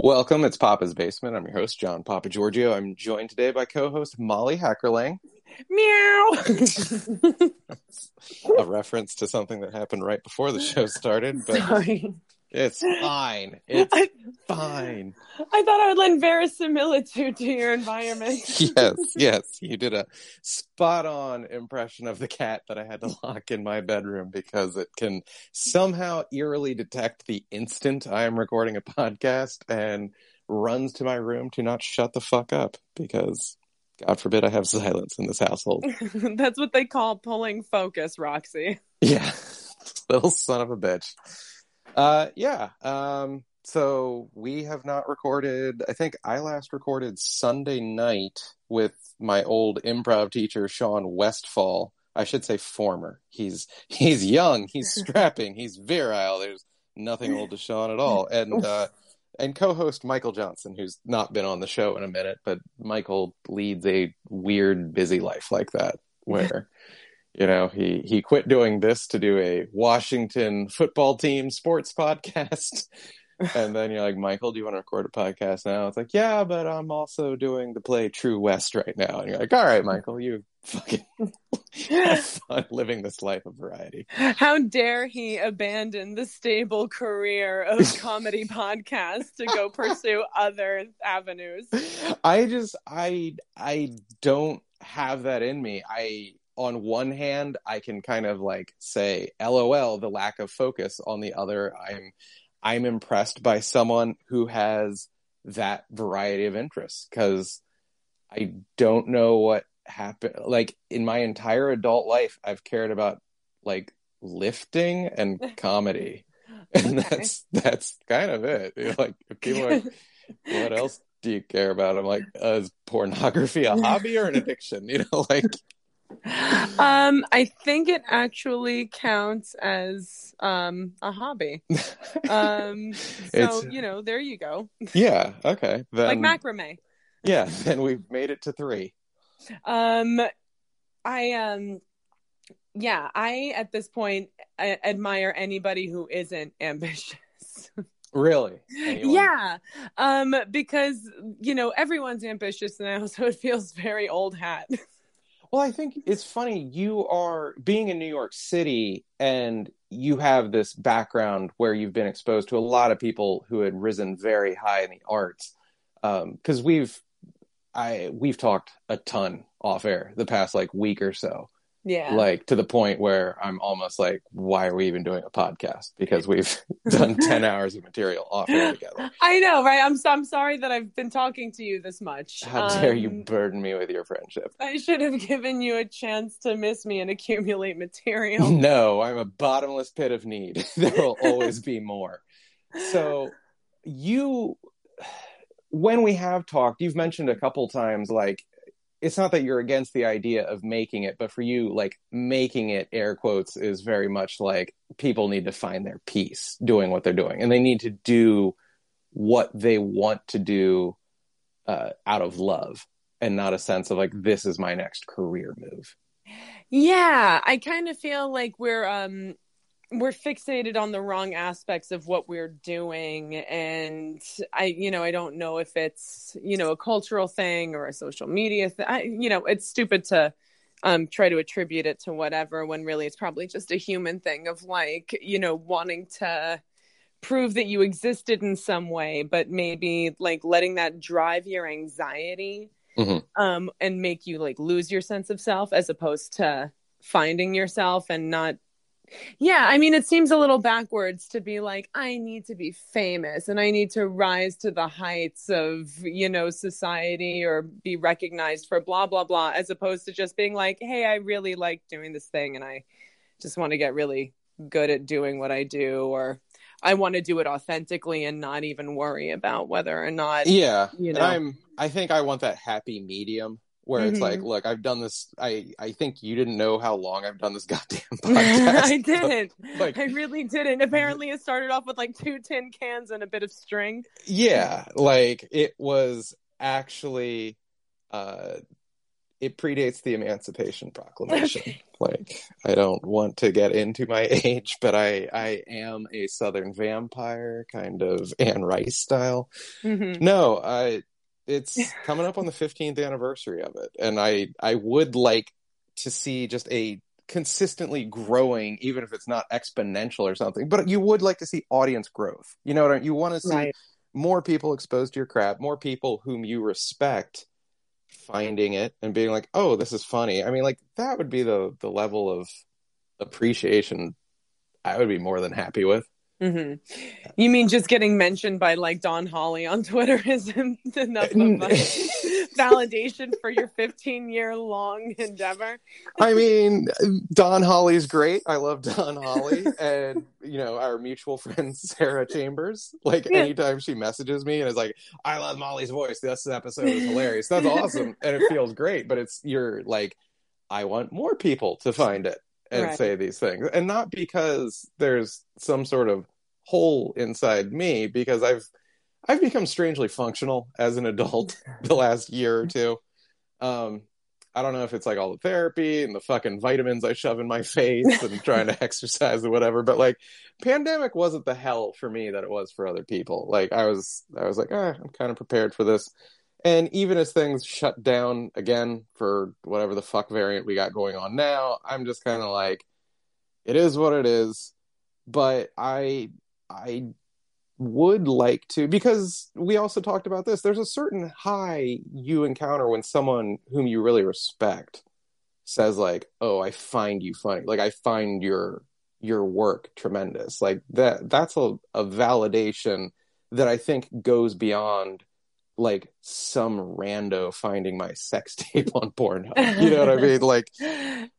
Welcome. It's Papa's Basement. I'm your host, John Papa Giorgio. I'm joined today by co-host Molly Hackerlang. Meow. A reference to something that happened right before the show started, but Sorry. It's fine. It's I, fine. I thought I would lend verisimilitude to your environment. Yes, yes. You did a spot on impression of the cat that I had to lock in my bedroom because it can somehow eerily detect the instant I am recording a podcast and runs to my room to not shut the fuck up because God forbid I have silence in this household. That's what they call pulling focus, Roxy. Yeah. Little son of a bitch. Uh yeah. Um so we have not recorded I think I last recorded Sunday night with my old improv teacher Sean Westfall. I should say former. He's he's young, he's strapping, he's virile. There's nothing old to Sean at all. And uh and co-host Michael Johnson, who's not been on the show in a minute, but Michael leads a weird, busy life like that, where you know he he quit doing this to do a Washington football team sports podcast, and then you're like, Michael, do you want to record a podcast now? It's like, yeah, but I'm also doing the play True West right now, and you're like, all right, Michael, you fucking have fun living this life of variety. How dare he abandon the stable career of comedy podcast to go pursue other avenues? I just I I don't have that in me. I on one hand I can kind of like say LOL the lack of focus. On the other I'm I'm impressed by someone who has that variety of interests cuz I don't know what happened like in my entire adult life I've cared about like lifting and comedy. And that's that's kind of it. You're like people are what else do you care about? I'm like, uh, is pornography a hobby or an addiction? You know, like, um, I think it actually counts as um a hobby. Um, so It's- you know, there you go. yeah, okay, then, like macrame. yeah, then we've made it to three. Um, I um, yeah, I at this point I admire anybody who isn't ambitious. Really? Anyone? Yeah, um, because you know everyone's ambitious now, so it feels very old hat. Well, I think it's funny. You are being in New York City, and you have this background where you've been exposed to a lot of people who had risen very high in the arts. Um, because we've, I we've talked a ton off air the past like week or so. Yeah, like to the point where I'm almost like, why are we even doing a podcast? Because we've done 10 hours of material off air together. I know, right? I'm so, I'm sorry that I've been talking to you this much. How dare you Um, burden me with your friendship? I should have given you a chance to miss me and accumulate material. No, I'm a bottomless pit of need. there will always be more. So, you, when we have talked, you've mentioned a couple times like, it's not that you're against the idea of making it, but for you, like making it, air quotes, is very much like people need to find their peace doing what they're doing, and they need to do what they want to do uh, out of love, and not a sense of like this is my next career move. Yeah, I kind of feel like we're um we're fixated on the wrong aspects of what we're doing and I you know, I don't know if it's, you know, a cultural thing or a social media thing. I you know, it's stupid to um try to attribute it to whatever when really it's probably just a human thing of like, you know, wanting to prove that you existed in some way, but maybe like letting that drive your anxiety Mhm. um and make you like lose your sense of self as opposed to finding yourself and not yeah i mean it seems a little backwards to be like i need to be famous and i need to rise to the heights of you know society or be recognized for blah blah blah as opposed to just being like hey i really like doing this thing and i just want to get really good at doing what i do or i want to do it authentically and not even worry about whether or not Yeah, You and know. I'm. I think I want that happy medium where it's Mhm. like, look, I've done this. I I think you didn't know how long I've done this goddamn podcast. I didn't. Like- I really didn't. Apparently, it started off with like two tin cans and a bit of string. yeah, like it was actually, uh, it predates the Emancipation Proclamation. Okay. Like, I don't want to get into my age, but I I am a Southern vampire, kind of Anne Rice style. Mm-hmm. No, I it's coming up on the 15th anniversary of it, and I I would like to see just a consistently growing, even if it's not exponential or something. But you would like to see audience growth. You know what I mean? You want to see right. more people exposed to your crap, more people whom you respect finding it and being like, "Oh, this is funny." I mean, like that would be the the level of appreciation I would be more than happy with. Mm-hmm. You mean just getting mentioned by like Don Holly on Twitter isn't enough of validation for your 15 year long endeavor? I mean, Don Holly's great. I love Don Holly and, you know, our mutual friend Sarah Chambers. Like, yeah. anytime she messages me and is like, I love Molly's voice, this episode is hilarious. That's awesome. and it feels great. But it's, you're like, I want more people to find it and right. say these things. And not because there's some sort of hole inside me because i've i've become strangely functional as an adult the last year or two. Um i don't know if it's like all the therapy and the fucking vitamins i shove in my face and trying to exercise or whatever but like pandemic wasn't the hell for me that it was for other people. Like i was i was like ah, i'm kind of prepared for this and even as things shut down again for whatever the fuck variant we got going on now, I'm just kind of like, it is what it is. But I, I would like to because we also talked about this. There's a certain high you encounter when someone whom you really respect says like, "Oh, I find you funny. Like I find your your work tremendous." Like that. That's a, a validation that I think goes beyond like some rando finding my sex tape on Pornhub. You know what I mean? Like,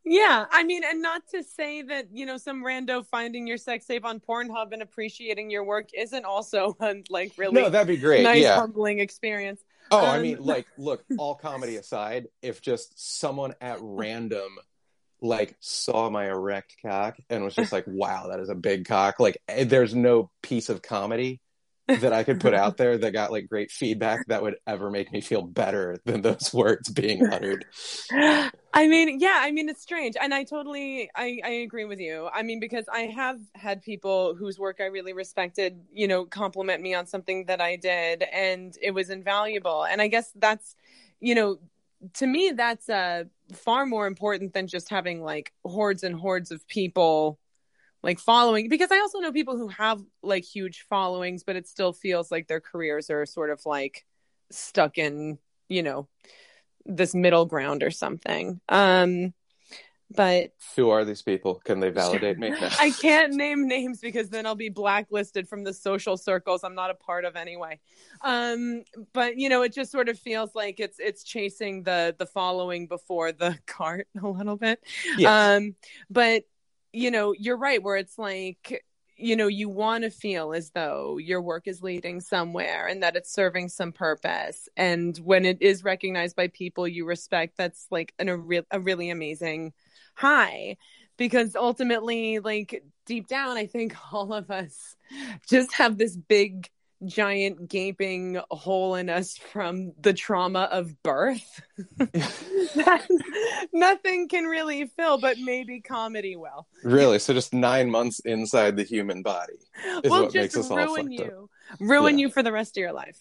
yeah, I mean, and not to say that you know some rando finding your sex tape on Pornhub and appreciating your work isn't also like really no, that'd be great, nice yeah. humbling experience. Oh, um, I mean, like, look, all comedy aside, if just someone at random like saw my erect cock and was just like, "Wow, that is a big cock," like, eh, there's no piece of comedy that I could put out there that got like great feedback that would ever make me feel better than those words being uttered. I mean, yeah, I mean it's strange. And I totally I, I agree with you. I mean, because I have had people whose work I really respected, you know, compliment me on something that I did and it was invaluable. And I guess that's you know, to me that's uh far more important than just having like hordes and hordes of people like following because I also know people who have like huge followings, but it still feels like their careers are sort of like stuck in, you know, this middle ground or something. Um but who are these people? Can they validate me? I can't name names because then I'll be blacklisted from the social circles I'm not a part of anyway. Um, but you know, it just sort of feels like it's it's chasing the the following before the cart a little bit. Yes. Um, but you know, you're right, where it's like, you know, you want to feel as though your work is leading somewhere and that it's serving some purpose. And when it is recognized by people you respect, that's like an, a, re- a really amazing high. Because ultimately, like deep down, I think all of us just have this big giant gaping hole in us from the trauma of birth. That nothing can really fill but maybe comedy will. Really? So just nine months inside the human body is well, what makes us all fucked you. Up. ruin yeah. you for the rest of your life.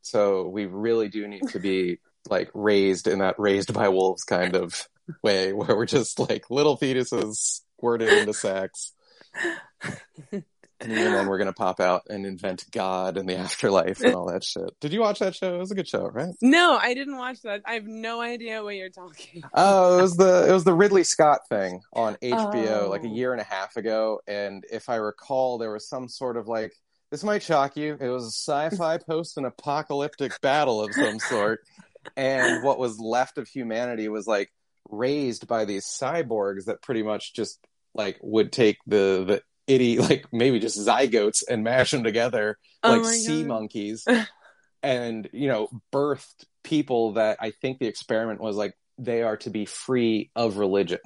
So we really do need to be like raised in that raised by wolves kind of way where we're just like little fetuses squirted into sacks and then we're gonna pop out and invent God and the afterlife and all that shit. Did you watch that show? It was a good show, right? No, I didn't watch that. I have no idea what you're talking. Oh, it was the it was the Ridley Scott thing on HBO oh. like a year and a half ago, and if I recall, there was some sort of like this might shock you. It was a sci-fi post an apocalyptic battle of some sort, and what was left of humanity was like raised by these cyborgs that pretty much just like would take the the itty like maybe just zygotes and mash them together oh like sea God. monkeys and you know birthed people that i think the experiment was like they are to be free of religion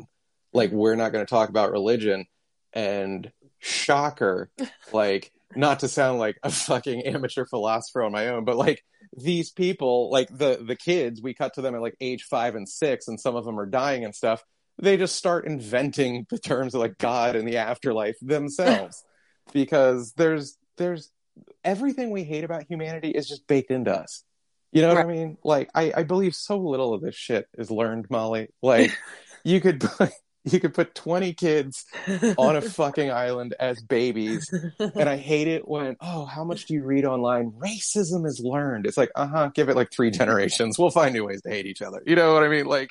like we're not going to talk about religion and shocker like not to sound like a fucking amateur philosopher on my own, but like these people, like the the kids, we cut to them at like age five and six, and some of them are dying and stuff. They just start inventing the terms of like God and the afterlife themselves, because there's there's everything we hate about humanity is just baked into us. You know what right. I mean? Like I, I believe so little of this shit is learned, Molly. Like you could you could put 20 kids on a fucking island as babies and i hate it when oh how much do you read online racism is learned it's like uh-huh give it like three generations we'll find new ways to hate each other you know what i mean like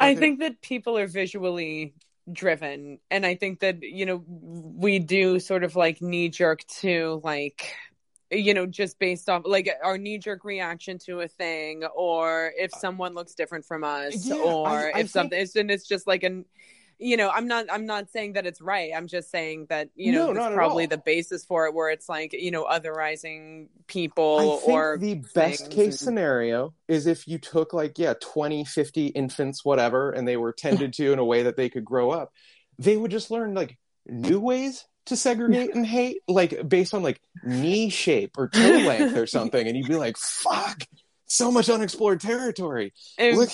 i think that people are visually driven and i think that you know we do sort of like knee jerk to like you know just based off like our knee jerk reaction to a thing or if uh, someone looks different from us yeah, or I, I if think... something it's, and it's just like an you know i'm not i'm not saying that it's right i'm just saying that you know no, probably the basis for it where it's like you know otherizing people or the best case and... scenario is if you took like yeah 20 50 infants whatever and they were tended to in a way that they could grow up they would just learn like new ways to segregate and hate, like based on like knee shape or toe length or something, and you'd be like, "Fuck, so much unexplored territory." Look,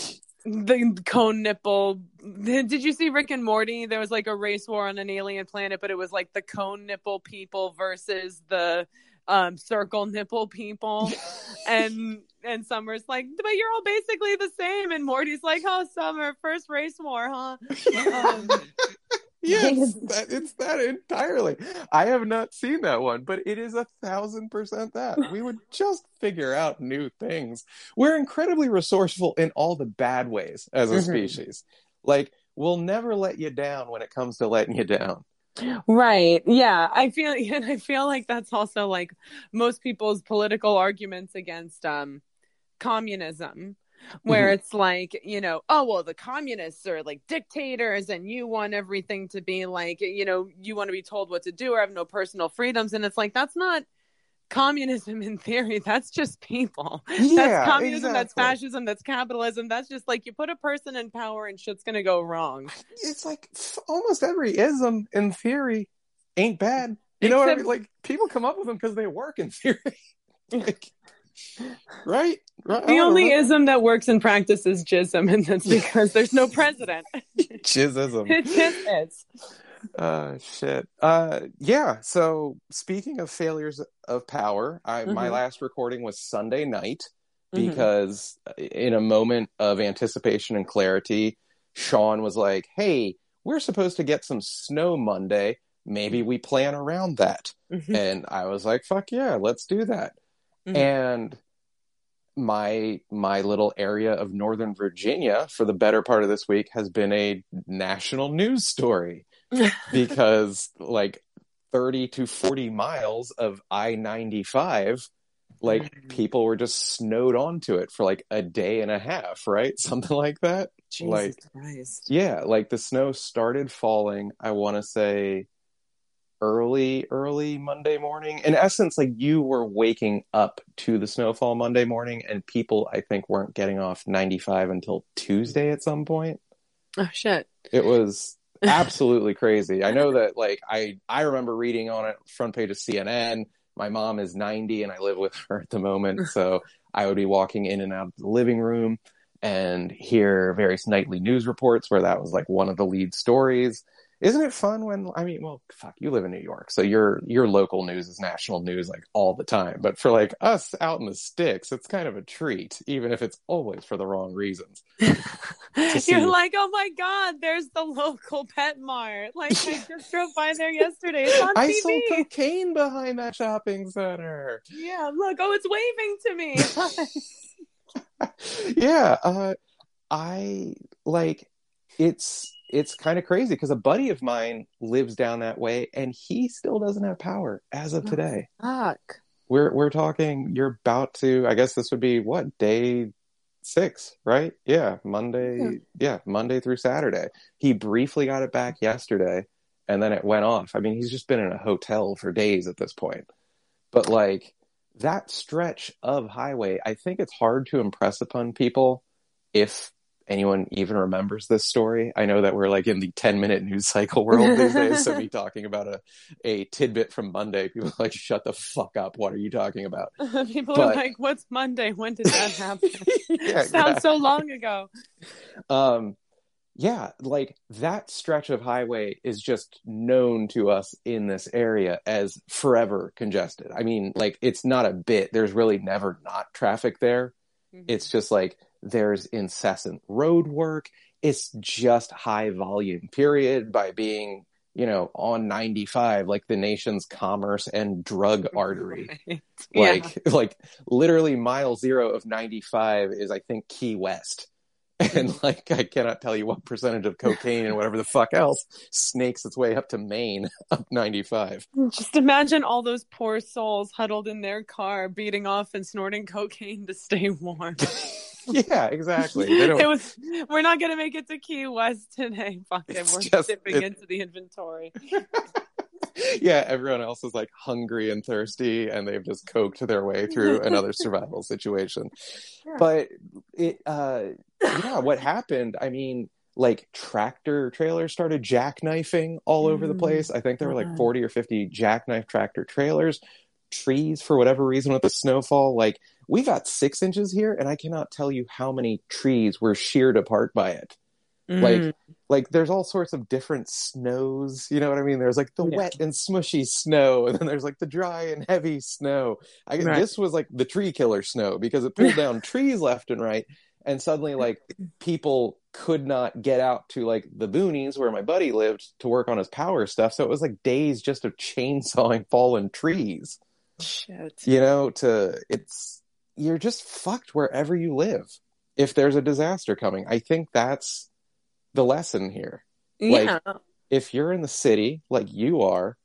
the cone nipple. Did you see Rick and Morty? There was like a race war on an alien planet, but it was like the cone nipple people versus the um circle nipple people and and summer's like but you're all basically the same and morty's like oh summer first race war huh um, yes, that, it's that entirely. I have not seen that one, but it is a thousand percent that. We would just figure out new things. We're incredibly resourceful in all the bad ways as a mm-hmm. species. Like, we'll never let you down when it comes to letting you down. Right. Yeah. I feel and I feel like that's also like most people's political arguments against um communism where mm-hmm. it's like you know oh well the communists are like dictators and you want everything to be like you know you want to be told what to do or have no personal freedoms and it's like that's not communism in theory that's just people yeah, that's communism exactly. that's fascism that's capitalism that's just like you put a person in power and shit's gonna go wrong it's like almost every ism in theory ain't bad you Except, know I mean? like people come up with them because they work in theory like right? The only know. ism that works in practice is jism, and that's because there's no president. Jism. it just is. Uh, shit. Uh, yeah. So speaking of failures of power, I mm-hmm. my last recording was Sunday night mm-hmm. because mm-hmm. in a moment of anticipation and clarity, Sean was like, "Hey, we're supposed to get some snow Monday. Maybe we plan around that." Mm-hmm. And I was like, "Fuck yeah, let's do that." Mm-hmm. And my my little area of northern virginia for the better part of this week has been a national news story because like 30 to 40 miles of i-95 like mm-hmm. people were just snowed onto it for like a day and a half right something like that Jesus like Christ. yeah like the snow started falling i want to say early early monday morning. In essence like you were waking up to the snowfall monday morning and people i think weren't getting off 95 until tuesday at some point. Oh shit. It was absolutely crazy. I know that like i i remember reading on it front page of cnn my mom is 90 and i live with her at the moment so i would be walking in and out of the living room and hear various nightly news reports where that was like one of the lead stories isn't it fun when I mean, well, fuck, you live in New York, so your your local news is national news like all the time. But for like us out in the sticks, it's kind of a treat, even if it's always for the wrong reasons. You're like, oh my god, there's the local pet mart. Like I just drove by there yesterday. It's on I TV. saw cocaine behind that shopping center. Yeah, look, oh, it's waving to me. yeah, uh, I like it's it's kind of crazy because a buddy of mine lives down that way and he still doesn't have power as of oh, today. fuck. We're we're talking you're about to I guess this would be what, day 6, right? Yeah, Monday. Yeah. yeah, Monday through Saturday. He briefly got it back yesterday and then it went off. I mean, he's just been in a hotel for days at this point. But like that stretch of highway, I think it's hard to impress upon people if anyone even remembers this story. I know that we're like in the 10 minute news cycle world these days. so me talking about a, a tidbit from Monday, people are like, shut the fuck up. What are you talking about? people but... are like, what's Monday? When did that happen? yeah, Sounds so long ago. Um, yeah, like that stretch of highway is just known to us in this area as forever congested. I mean, like it's not a bit. There's really never not traffic there. Mm-hmm. It's just like there's incessant road work. It's just high volume, period, by being, you know, on 95, like the nation's commerce and drug artery. Right. Like, yeah. like literally mile zero of 95 is, I think, Key West. And like, I cannot tell you what percentage of cocaine and whatever the fuck else snakes its way up to Maine up 95. Just imagine all those poor souls huddled in their car, beating off and snorting cocaine to stay warm. yeah, exactly. It was. We're not gonna make it to Key West today. Fuck it. We're just, dipping it... into the inventory. yeah, everyone else is like hungry and thirsty, and they've just coked their way through another survival situation. Yeah. But it, uh, yeah, what happened? I mean, like tractor trailers started jackknifing all over the mm. place. I think there were like 40 or 50 jackknife tractor trailers. Trees, for whatever reason, with the snowfall, like we got six inches here, and I cannot tell you how many trees were sheared apart by it. Mm. Like, like there's all sorts of different snows. You know what I mean? There's like the yeah. wet and smushy snow, and then there's like the dry and heavy snow. I right. this was like the tree killer snow because it pulled down trees left and right, and suddenly like people could not get out to like the boonies where my buddy lived to work on his power stuff. So it was like days just of chainsawing fallen trees. Shit. You know, to it's you're just fucked wherever you live if there's a disaster coming. I think that's the lesson here. Yeah. Like, if you're in the city like you are,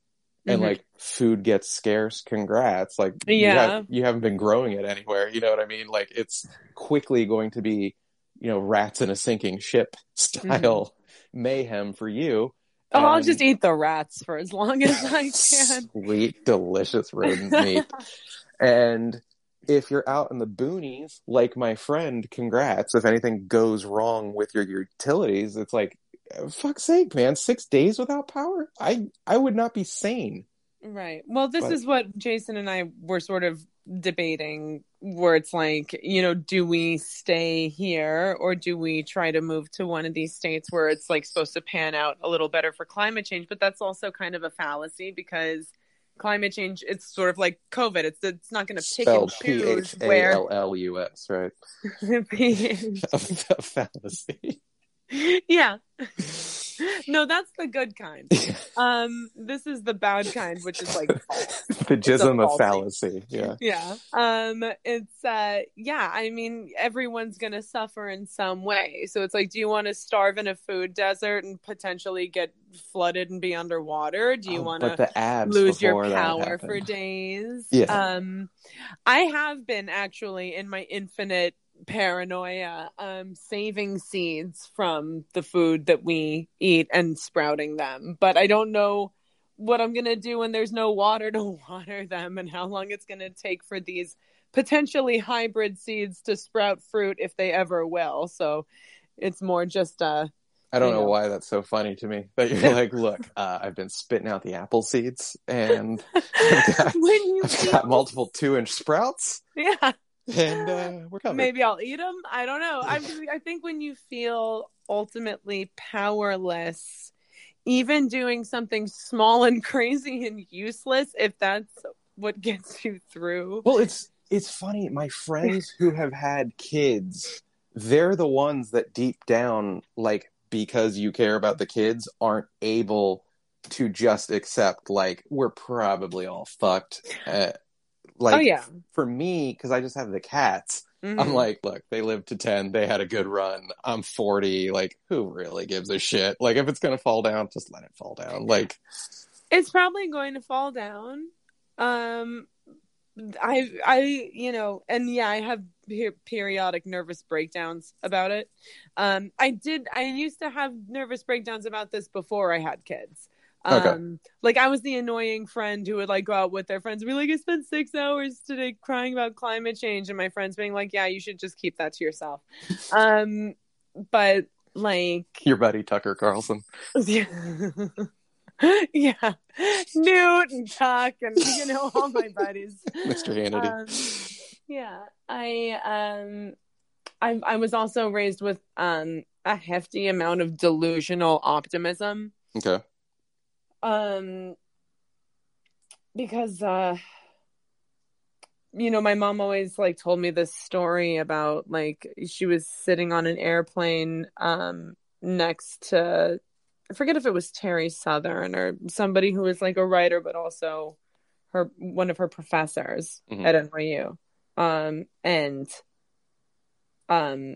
and mm-hmm. like food gets scarce, congrats. Like yeah. you, have, haven't been growing it anywhere. You know what I mean? Like it's quickly going to be, you know, rats in a sinking ship style mm-hmm. mayhem for you. Oh, and I'll just eat the rats for as long as I can. Sweet, delicious rodent meat. and if you're out in the boonies, like my friend, congrats. If anything goes wrong with your utilities, it's like, uh, fuck's sake, man, six days without power? I, I would not be sane. Right. Well, this but... is what Jason and I were sort of debating where it's like, you know, do we stay here or do we try to move to one of these states where it's like supposed to pan out a little better for climate change? But that's also kind of a fallacy because climate change it's sort of like covid. It's it's not going to pick and choose where P-H-A-L-L-U-S, right? A fallacy. Yeah no that's the good kind. Um this is the bad kind which is like the jism of fallacy yeah. Yeah. Um it's uh yeah i mean everyone's gonna suffer in some way. So it's like do you want to starve in a food desert and potentially get flooded and be underwater? Do you oh, want to lose your power for days? Yeah. um i have been actually in my infinite paranoia um saving seeds from the food that we eat and sprouting them but i don't know what i'm going to do when there's no water to water them and how long it's going to take for these potentially hybrid seeds to sprout fruit if they ever will so it's more just uh I don't know, know, why that's so funny to me. That you're like, look, uh, I've been spitting out the apple seeds, and I've got, I've got multiple two inch sprouts. Yeah, and uh, we're coming. Maybe I'll eat them. I don't know. I I think when you feel ultimately powerless, even doing something small and crazy and useless, if that's what gets you through. Well, it's it's funny. My friends who have had kids, they're the ones that deep down, like because you care about the kids, aren't able to just accept like we're probably all fucked. Uh, like, oh, yeah. for me, because I just have the cats, mm-hmm. I'm like, look, they lived to 10. They had a good run. I'm 40. Like, who really gives a shit? Like, if it's going to fall down, just let it fall down. Like, it's probably going to fall down. Um, I, I, you know, and yeah, I have periodic nervous breakdowns about it. Um, I did, I used to have nervous breakdowns about this before I had kids. Okay. Um, like I was the annoying friend who would like go out with their friends and be like, I spent six hours today crying about climate change, and my friends being like, Yeah, you should just keep that to yourself. um, but like Your buddy Tucker Carlson. yeah. yeah. Newt and Tuck and you know all my buddies. Mr. Hannity. Um, yeah. I um I I was also raised with um a hefty amount of delusional optimism. okay. Um because uh you know, my mom always like told me this story about like she was sitting on an airplane um next to I forget if it was Terry Southern or somebody who was like a writer but also her one of her professors Mhm. at NYU. Um and um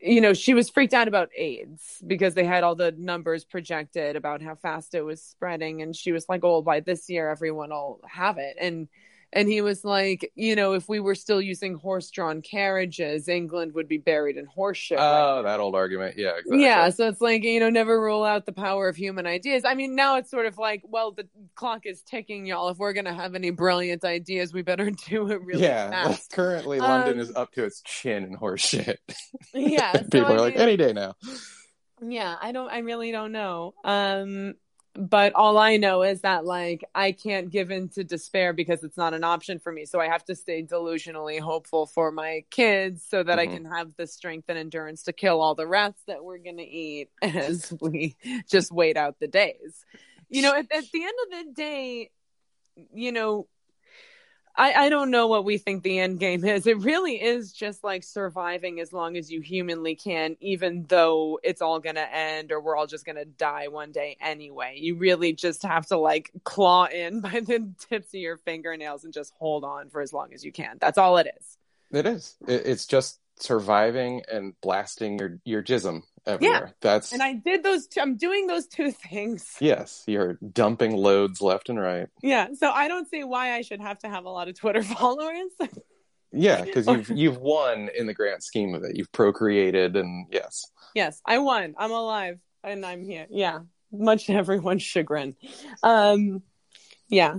you know, she was freaked out about AIDS because they had all the numbers projected about how fast it was spreading. And she was like, Oh, by this year, everyone will have it. And and he was like, you know, if we were still using horse drawn carriages, England would be buried in horse shit. right Oh, that old argument. Yeah, exactly. yeah, so it's like, you know, never rule out the power of human ideas. I mean, now it's sort of like, well, the clock is ticking, y'all. If we're going to have any brilliant ideas, we better do it really yeah, like, fast. currently London Um, is up to its chin in horse shit. Yeah. so People I are like, any day now. Yeah, I don't I really don't know. Um but all I know is that like I can't give in to despair because it's not an option for me. So I have to stay delusionally hopeful for my kids so that I Mhm. can have the strength and endurance to kill all the rats that we're going to eat as we just wait out the days. You know, at, at the end of the day, you know, I, I don't know what we think the end game is. It really is just like surviving as long as you humanly can, even though it's all going to end or we're all just going to die one day anyway. You really just have to like claw in by the tips of your fingernails and just hold on for as long as you can. That's all it is. It is. It's just surviving and blasting your your jism everywhere. Yeah. That's And I did those, two, I'm doing those two things. yes, you're dumping loads left and right. Yeah. So I don't see why I should have to have a lot of Twitter followers. Yeah, because you've you've won in the grand scheme of it. You've procreated, and yes, Yes, I won. I'm alive and I'm here. Yeah, much to everyone's chagrin. Um, yeah.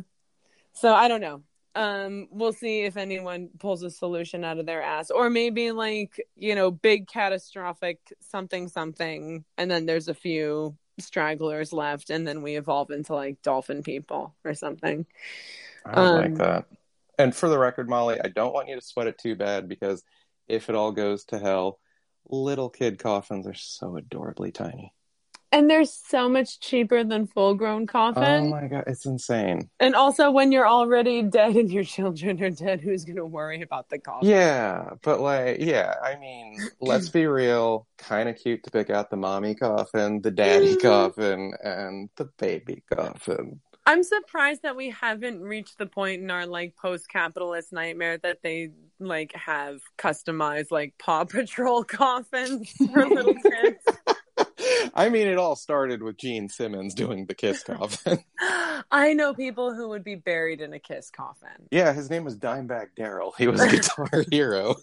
So I don't know. Um, we'll see if anyone pulls a solution out of their ass, or maybe like you know, big catastrophic something something, and then there's a few stragglers left, and then we evolve into like dolphin people or something. I Um, like that. And for the record, Molly, I don't want you to sweat it too bad because if it all goes to hell, little kid coffins are so adorably tiny. And they're so much cheaper than full grown coffin. Oh my god, it's insane. And also, when you're already dead and your children are dead, who's going to worry about the coffin? Yeah, but like, yeah, I mean, let's be real. Kind of cute to pick out the mommy coffin, the daddy coffin, and the baby coffin. I'm surprised that we haven't reached the point in our like post-capitalist nightmare that they like have customized like Paw Patrol coffins for little kids. I mean, it all started with Gene Simmons doing the kiss coffin. I know people who would be buried in a kiss coffin. yeah, his name was Dimebag Darrell. He was a guitar hero.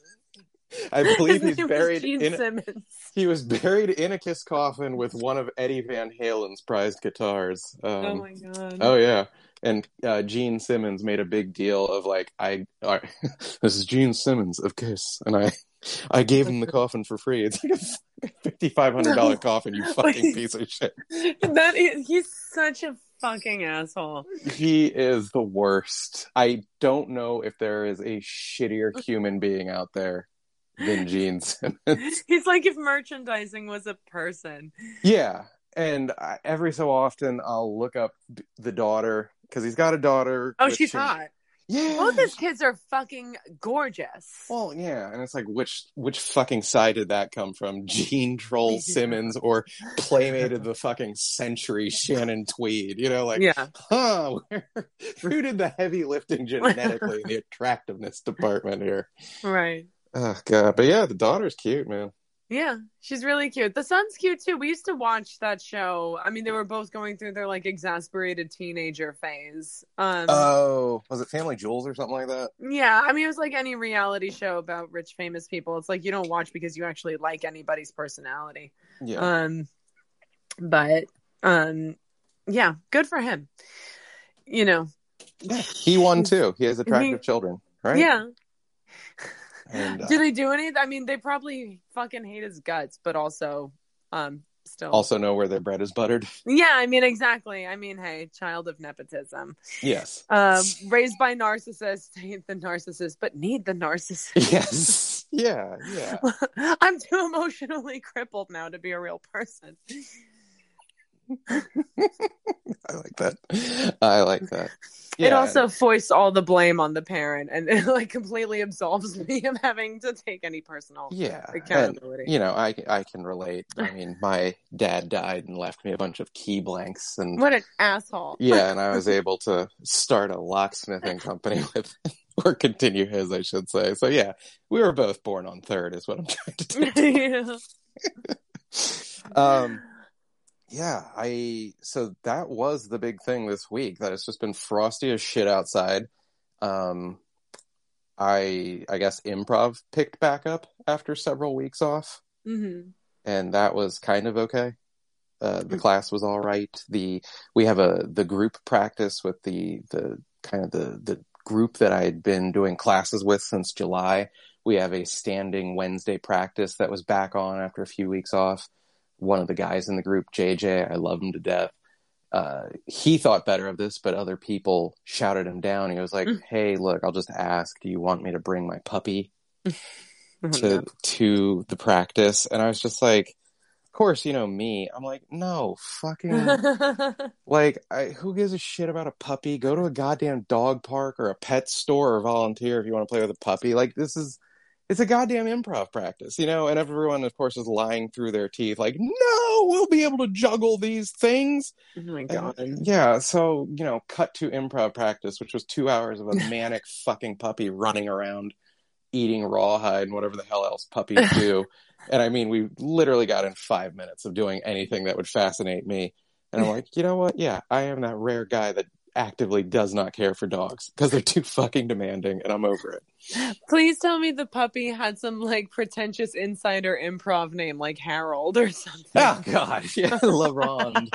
I believe he's buried Gene in. Simmons. He was buried in a kiss coffin with one of Eddie Van Halen's prized guitars. Um, oh my god. Oh yeah, and uh, Gene Simmons made a big deal of like I, I this is Gene Simmons of Kiss, and I I gave him the coffin for free. It's like a fifty five hundred dollar coffin. You fucking piece of shit. that is, he's such a fucking asshole. He is the worst. I don't know if there is a shittier human being out there than Gene Simmons. He's like if merchandising was a person. Yeah, and I, every so often I'll look up the daughter because he's got a daughter. Oh, she's is- hot. Yeah, Both his kids are fucking gorgeous. Well, yeah, and it's like which which fucking side did that come from? Gene Troll Simmons or Playmate of the fucking century Shannon Tweed? You know, like yeah. huh, where, who did the heavy lifting genetically in the attractiveness department here? Right. Oh god, but yeah, the daughter's cute, man. Yeah, she's really cute. The son's cute too. We used to watch that show. I mean, they were both going through their like exasperated teenager phase. Um Oh, was it Family Jewels or something like that? yeah, I mean, it was like any reality show about rich famous people. It's like you don't watch because you actually like anybody's personality. Yeah, Um but um yeah, good for him. You know. he won too. He has attractive children, right? Yeah. And, uh, Do they do any? I mean, they probably fucking hate his guts, but also, um, still. also know where their bread is buttered. yeah, I mean, exactly. I mean, hey, child of nepotism, Yes. um, raised by narcissists, hate the narcissist, but need the narcissist. Yes. Yeah. Yeah. I'm too emotionally crippled now to be a real person. I like that. I like that. It also foists all the blame on the parent and it like completely absolves me of having to take any personal yeah. And, you know, I I can relate. I mean, my dad died and left me a bunch of key blanks, and What an asshole. yeah, and I was able to start a locksmithing company with, or continue his, I should say. So yeah, we were both born on third, is what I'm trying to do. Yeah. um yeah i so that was the big thing this week that it's just been frosty as shit outside. Um i i guess improv picked back up after several weeks off. Mhm. and that was kind of okay. Uh the Mm. class was all right. The we have a the group practice with the the kind of the the group that i had been doing classes with since july. We have a standing wednesday practice that was back on after a few weeks off one of the guys in the group, JJ, I love him to death. Uh, he thought better of this, but other people shouted him down. He was like, Mm. "Hey, look, I'll just ask. Do you want me to bring my puppy Oh, to to the practice?" And I was just like, "Of course, you know me. I'm like, no, fucking like, I, who gives a shit about a puppy? Go to a goddamn dog park or a pet store or volunteer if you want to play with a puppy. Like, this is." It's a goddamn improv practice, you know, and everyone, of course, is lying through their teeth, like, no, we'll be able to juggle these things. oh my And, god. yeah, so, you know, cut to improv practice, which was two hours of a manic fucking puppy running around eating rawhide and whatever the hell else puppies do. and I mean, we literally got in five minutes of doing anything that would fascinate me. And I'm like, you know what? Yeah, I am that rare guy that actively does not care for dogs because they're too fucking demanding and I'm over it. Please tell me the puppy had some like pretentious insider improv name like Harold or something. Oh god, yeah, LaRonde.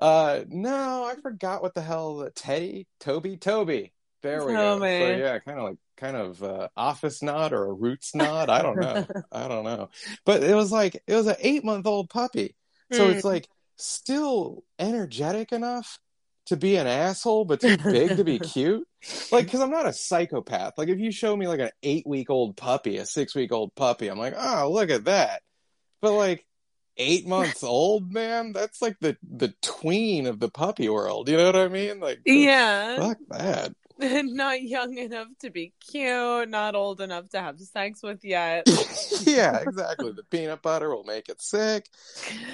uh no, I forgot what the hell Teddy, Toby, Toby. There we go. So yeah, kind of like kind of uh, office nod or a roots nod. I don't know. I don't know. But it was like it was an eight month old puppy. So Hmm. it's like still energetic enough to be an asshole, but too big to be cute. Like, because I'm not a psychopath. Like, if you show me like an eight week old puppy, a six week old puppy, I'm like, oh, look at that. But like eight months old, man, that's like the the tween of the puppy world. You know what I mean? Like, yeah. fuck that. not young enough to be cute, not old enough to have sex with yet. yeah, exactly. The peanut butter will make it sick.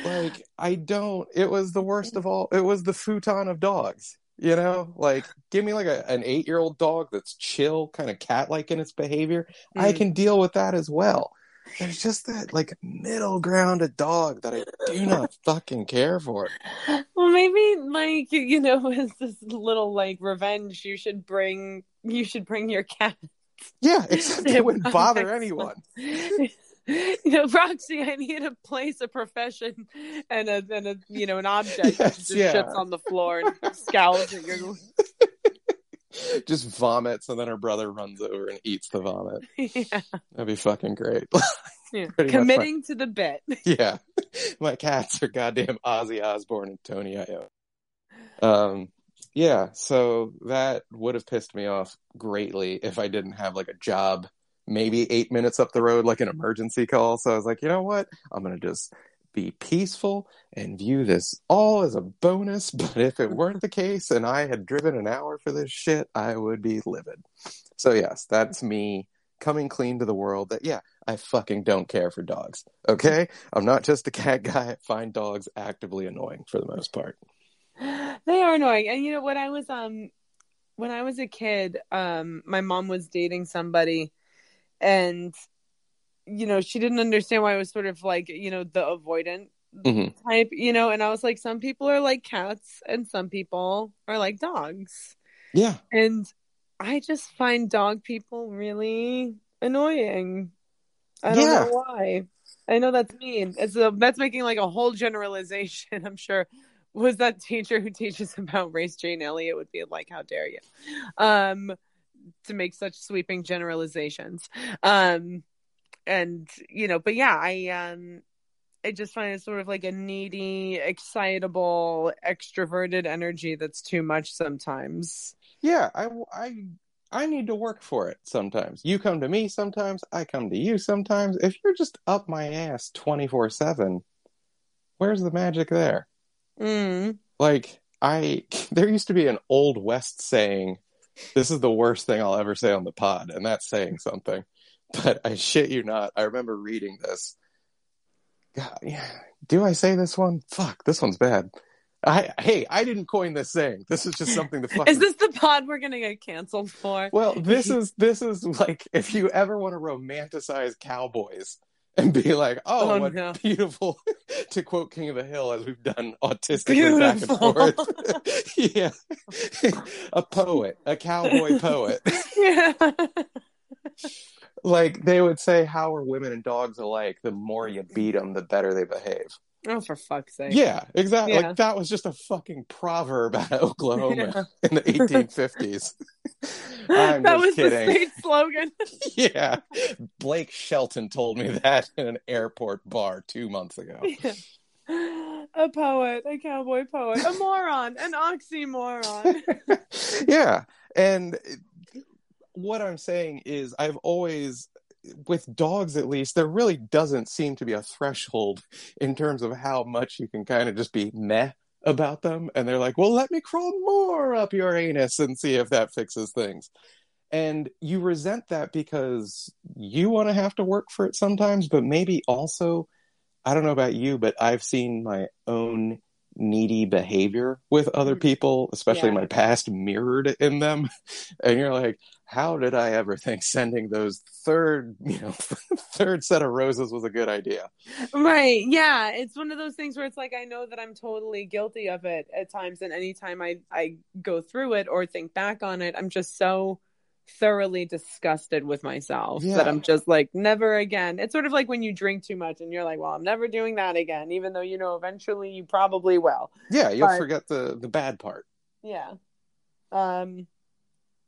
Like, I don't. It was the worst of all. It was the futon of dogs. You know, like give me like a, an eight year old dog that's chill, kind of cat like in its behavior. I Mm. can deal with that as well. There's just that like middle ground of dog that I do not fucking care for. Well, maybe like you know, as this little like revenge, you should bring you should bring your cat. Yeah, except it wouldn't bother anyone. You know, Roxy, I need a place, a profession, and a and a you know an object. that just yeah. shits on the floor and scowls at your. Just vomits, and then her brother runs over and eats the vomit. yeah, That'd be fucking great. yeah. Committing to the bit. yeah, my cats are goddamn Ozzy Osbourne and Tony Iommi. Um, yeah, so that would have pissed me off greatly if I didn't have like a job, maybe eight minutes up the road, like an emergency call. So I was like, you know what? I'm gonna just be peaceful and view this all as a bonus. But if it weren't the case and I had driven an hour for this shit, I would be livid. So yes, that's me coming clean to the world that yeah, I fucking don't care for dogs. Okay? I'm not just a cat guy. I find dogs actively annoying for the most part. they are annoying and you know when i was um when i was a kid um my mom was dating somebody and you know she didn't understand why i was sort of like you know the avoidant Mhm. type you know and i was like some people are like cats and some people are like dogs Yeah. and i just find dog people really annoying i don't Yeah. know why i know that's mean it's a, that's making like a whole generalization i'm sure was that teacher who teaches about race jane elliott would be like how dare you um to make such sweeping generalizations. Um, and you know, but yeah, I um, I just find it sort of like a needy, excitable, extroverted energy that's too much sometimes. Yeah, I, I, I need to work for it sometimes. You come to me sometimes, I come to you sometimes. If you're just up my ass 24 7, where's the magic there? Mm. Like, I, there used to be an Old West saying, this is the worst thing I'll ever say on the pod, and that's saying something. But I shit you not, I remember reading this God, yeah. Do I say this one? Fuck, this one's bad. I hey, I didn't coin this saying. This is just something the fuck. Is this the pod we're gonna get canceled for? Well, this is this is like if you ever want to romanticize cowboys and be like, oh, Oh, what no. beautiful to quote King of the Hill as we've done autistically Beautiful. back and forth. yeah. a poet, a cowboy poet. yeah. Like they would say, how are women and dogs alike? The more you beat them, the better they behave. Oh, for fuck's sake. Yeah, exactly. Yeah. Like that was just a fucking proverb out of Oklahoma Yeah. in the 1850s. I'm that was kidding. the state slogan. yeah, Blake Shelton told me that in an airport bar two months ago. a poet, a cowboy poet, a moron, an oxymoron. yeah, and what I'm saying is, I've always, with dogs at least, there really doesn't seem to be a threshold in terms of how much you can kind of just be meh about them. And they're like, well, let me crawl more up your anus and see if that fixes things. And you resent that because you want to have to work for it sometimes, but maybe also, I don't know about you, but I've seen my own needy behavior with other Mm. people, especially Yeah. my past mirrored in them. And you're like, how did I ever think sending those third, you know, third set of roses was a good idea? right. Yeah. It's one of those things where it's like, I know that I'm totally guilty of it at times. And anytime I, I go through it or think back on it, I'm just so thoroughly disgusted with myself Yeah. that I'm just like, never again. It's sort of like when you drink too much and you're like, well, I'm never doing that again, even though you know eventually you probably will. Yeah, you'll But- forget the the bad part. Yeah. Um,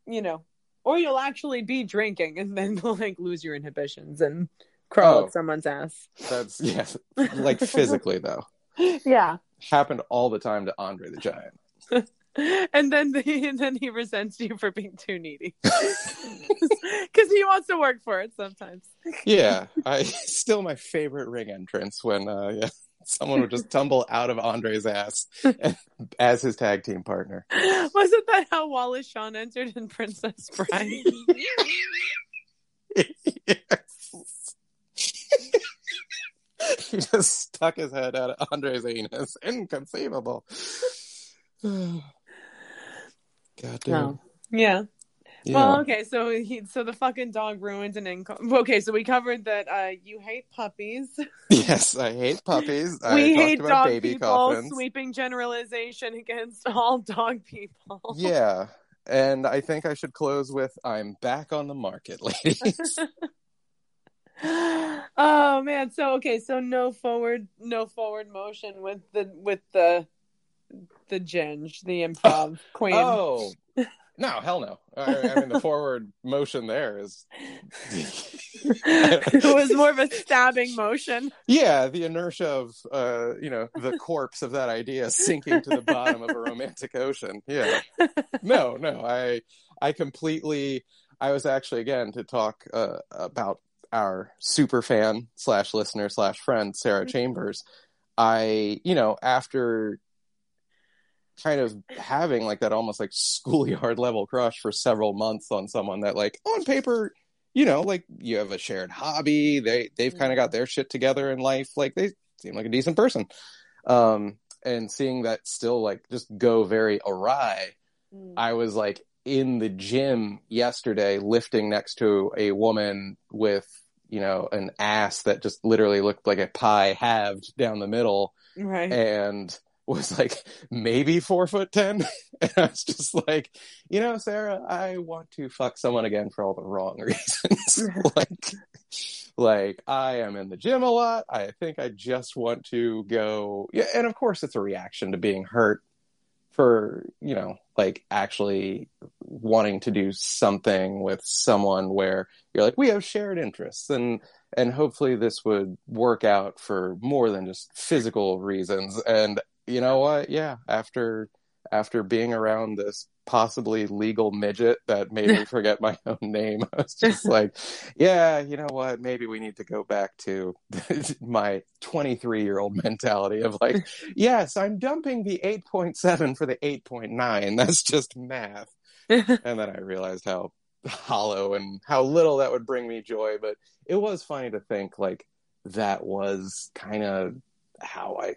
you know, or you'll actually be drinking and then like lose your inhibitions and crawl Oh. up someone's ass. That's yeah, like physically though. Yeah. Happened all the time to Andre the Giant. And then the, and then he resents you for being too needy because he wants to work for it sometimes. Yeah, I still my favorite ring entrance when uh yeah, someone would just tumble out of Andre's ass as his tag team partner. Wasn't that how Wallace Shawn entered in Princess Bride? yes. he just stuck his head out of Andre's anus. Inconceivable. God damn. Yeah. Yeah. Well, okay, so he, so the fucking dog ruined an income. Okay, so we covered that uh, you hate puppies. Yes, I hate puppies. I we talked hate about dog baby people. coffins. Sweeping generalization against all dog people. Yeah. And I think I should close with I'm back on the market, ladies. oh man. So okay. So no forward, no forward motion with the with the the ginge, the improv queen. oh. No, hell no. I, I mean, the forward motion there is. it was more of a stabbing motion. Yeah, the inertia of, uh, you know, the corpse of that idea sinking to the bottom of a romantic ocean. Yeah. No, no, I, I completely. I was actually again to talk uh, about our super fan slash listener slash friend Sarah Chambers. I, you know, after kind of having like that almost like schoolyard level crush for several months on someone that like on paper you know like you have a shared hobby they they've kind of got their shit together in life like they seem like a decent person. Um and seeing that still like just go very awry i was like in the gym yesterday lifting next to a woman with you know an ass that just literally looked like a pie halved down the middle. Right. and was like maybe four foot ten. And I was just like, you know, Sarah, I want to fuck someone again for all the wrong reasons. like, like I am in the gym a lot. I think I just want to go. Yeah, and of course, it's a reaction to being hurt for you know like actually wanting to do something with someone where you're like we have shared interests and and hopefully this would work out for more than just physical reasons and you know what yeah after after being around this possibly legal midget that made me forget my own name. I was just like, yeah, you know what? Maybe we need to go back to my 23 year old mentality of like, yes, I'm dumping the 8.7 for the 8.9. That's just math. and then I realized how hollow and how little that would bring me joy. But it was funny to think like that was kind of how I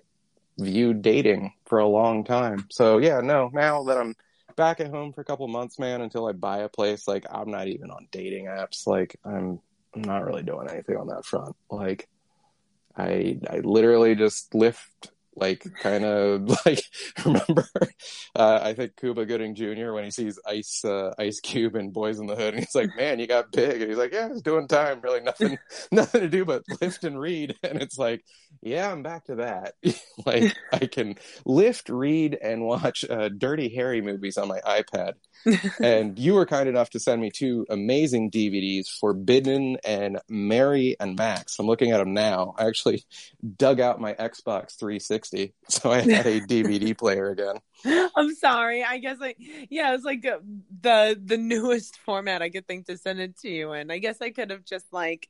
viewed dating for a long time. So yeah, no, now that I'm back at home for a couple months, man, until I buy a place, like I'm not even on dating apps. Like I'm I'm not really doing anything on that front. Like I I literally just lift like kind of like remember uh, I think Cuba Gooding Jr. when he sees Ice uh, Ice Cube and Boyz n the Hood and he's like, "Man, you got big," and he's like, "Yeah, it's doing time, really nothing nothing to do but lift and read," and it's like, yeah, I'm back to that. like I can lift, read, and watch uh, Dirty Harry movies on my iPad and you were kind enough to send me two amazing DVDs, Forbidden and Mary and Max. I'm looking at them now. I actually dug out my Xbox 360, so I had a DVD player again. I'm sorry. I guess I yeah, it's like uh, the the newest format I could think to send it to you in. I guess I could have just like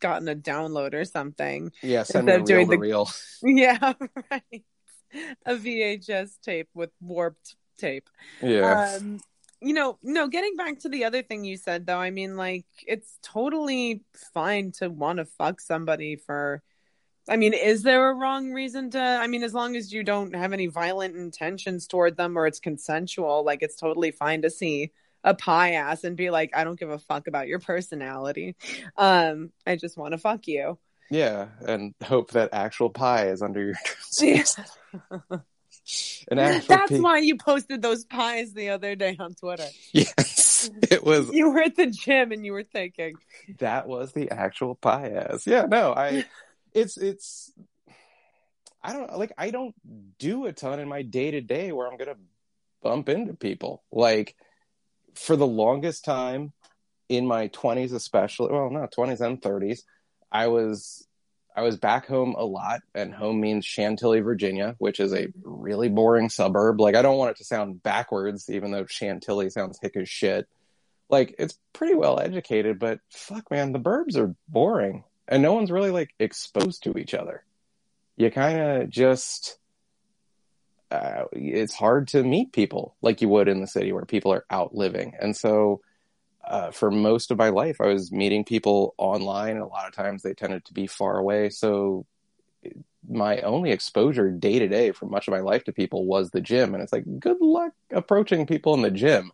gotten a download or something. Yeah, send me reel the, reel. Yeah, right. A VHS tape with warped tape. Yeah. Um, you know, no, getting back to the other thing you said though, I mean like it's totally fine to want to fuck somebody for I mean, is there a wrong reason to I mean, as long as you don't have any violent intentions toward them or it's consensual, like it's totally fine to see a pie ass and be like, I don't give a fuck about your personality. Um, I just want to fuck you. Yeah, and hope that actual pie is under your dress. That's pe- why you posted those pies the other day on Twitter. Yes, it was. You were at the gym and you were thinking that was the actual pie ass. Yeah, no, I. It's it's. I don't like. I don't do a ton in my day to day where I'm gonna bump into people. Like for the longest time in my 20s, especially. Well, not 20s and 30s. I was I was back home a lot, and home means Chantilly, Virginia, which is a really boring suburb. Like, I don't want it to sound backwards, even though Chantilly sounds hick as shit. Like, it's pretty well educated, but fuck, man, the burbs are boring, and no one's really like exposed to each other. You kind of just. Uh, it's hard to meet people like you would in the city where people are out living. And so uh, for most of my life, I was meeting people online, and a lot of times they tended to be far away. So my only exposure day to day for much of my life to people was the gym, and it's like good luck approaching people in the gym.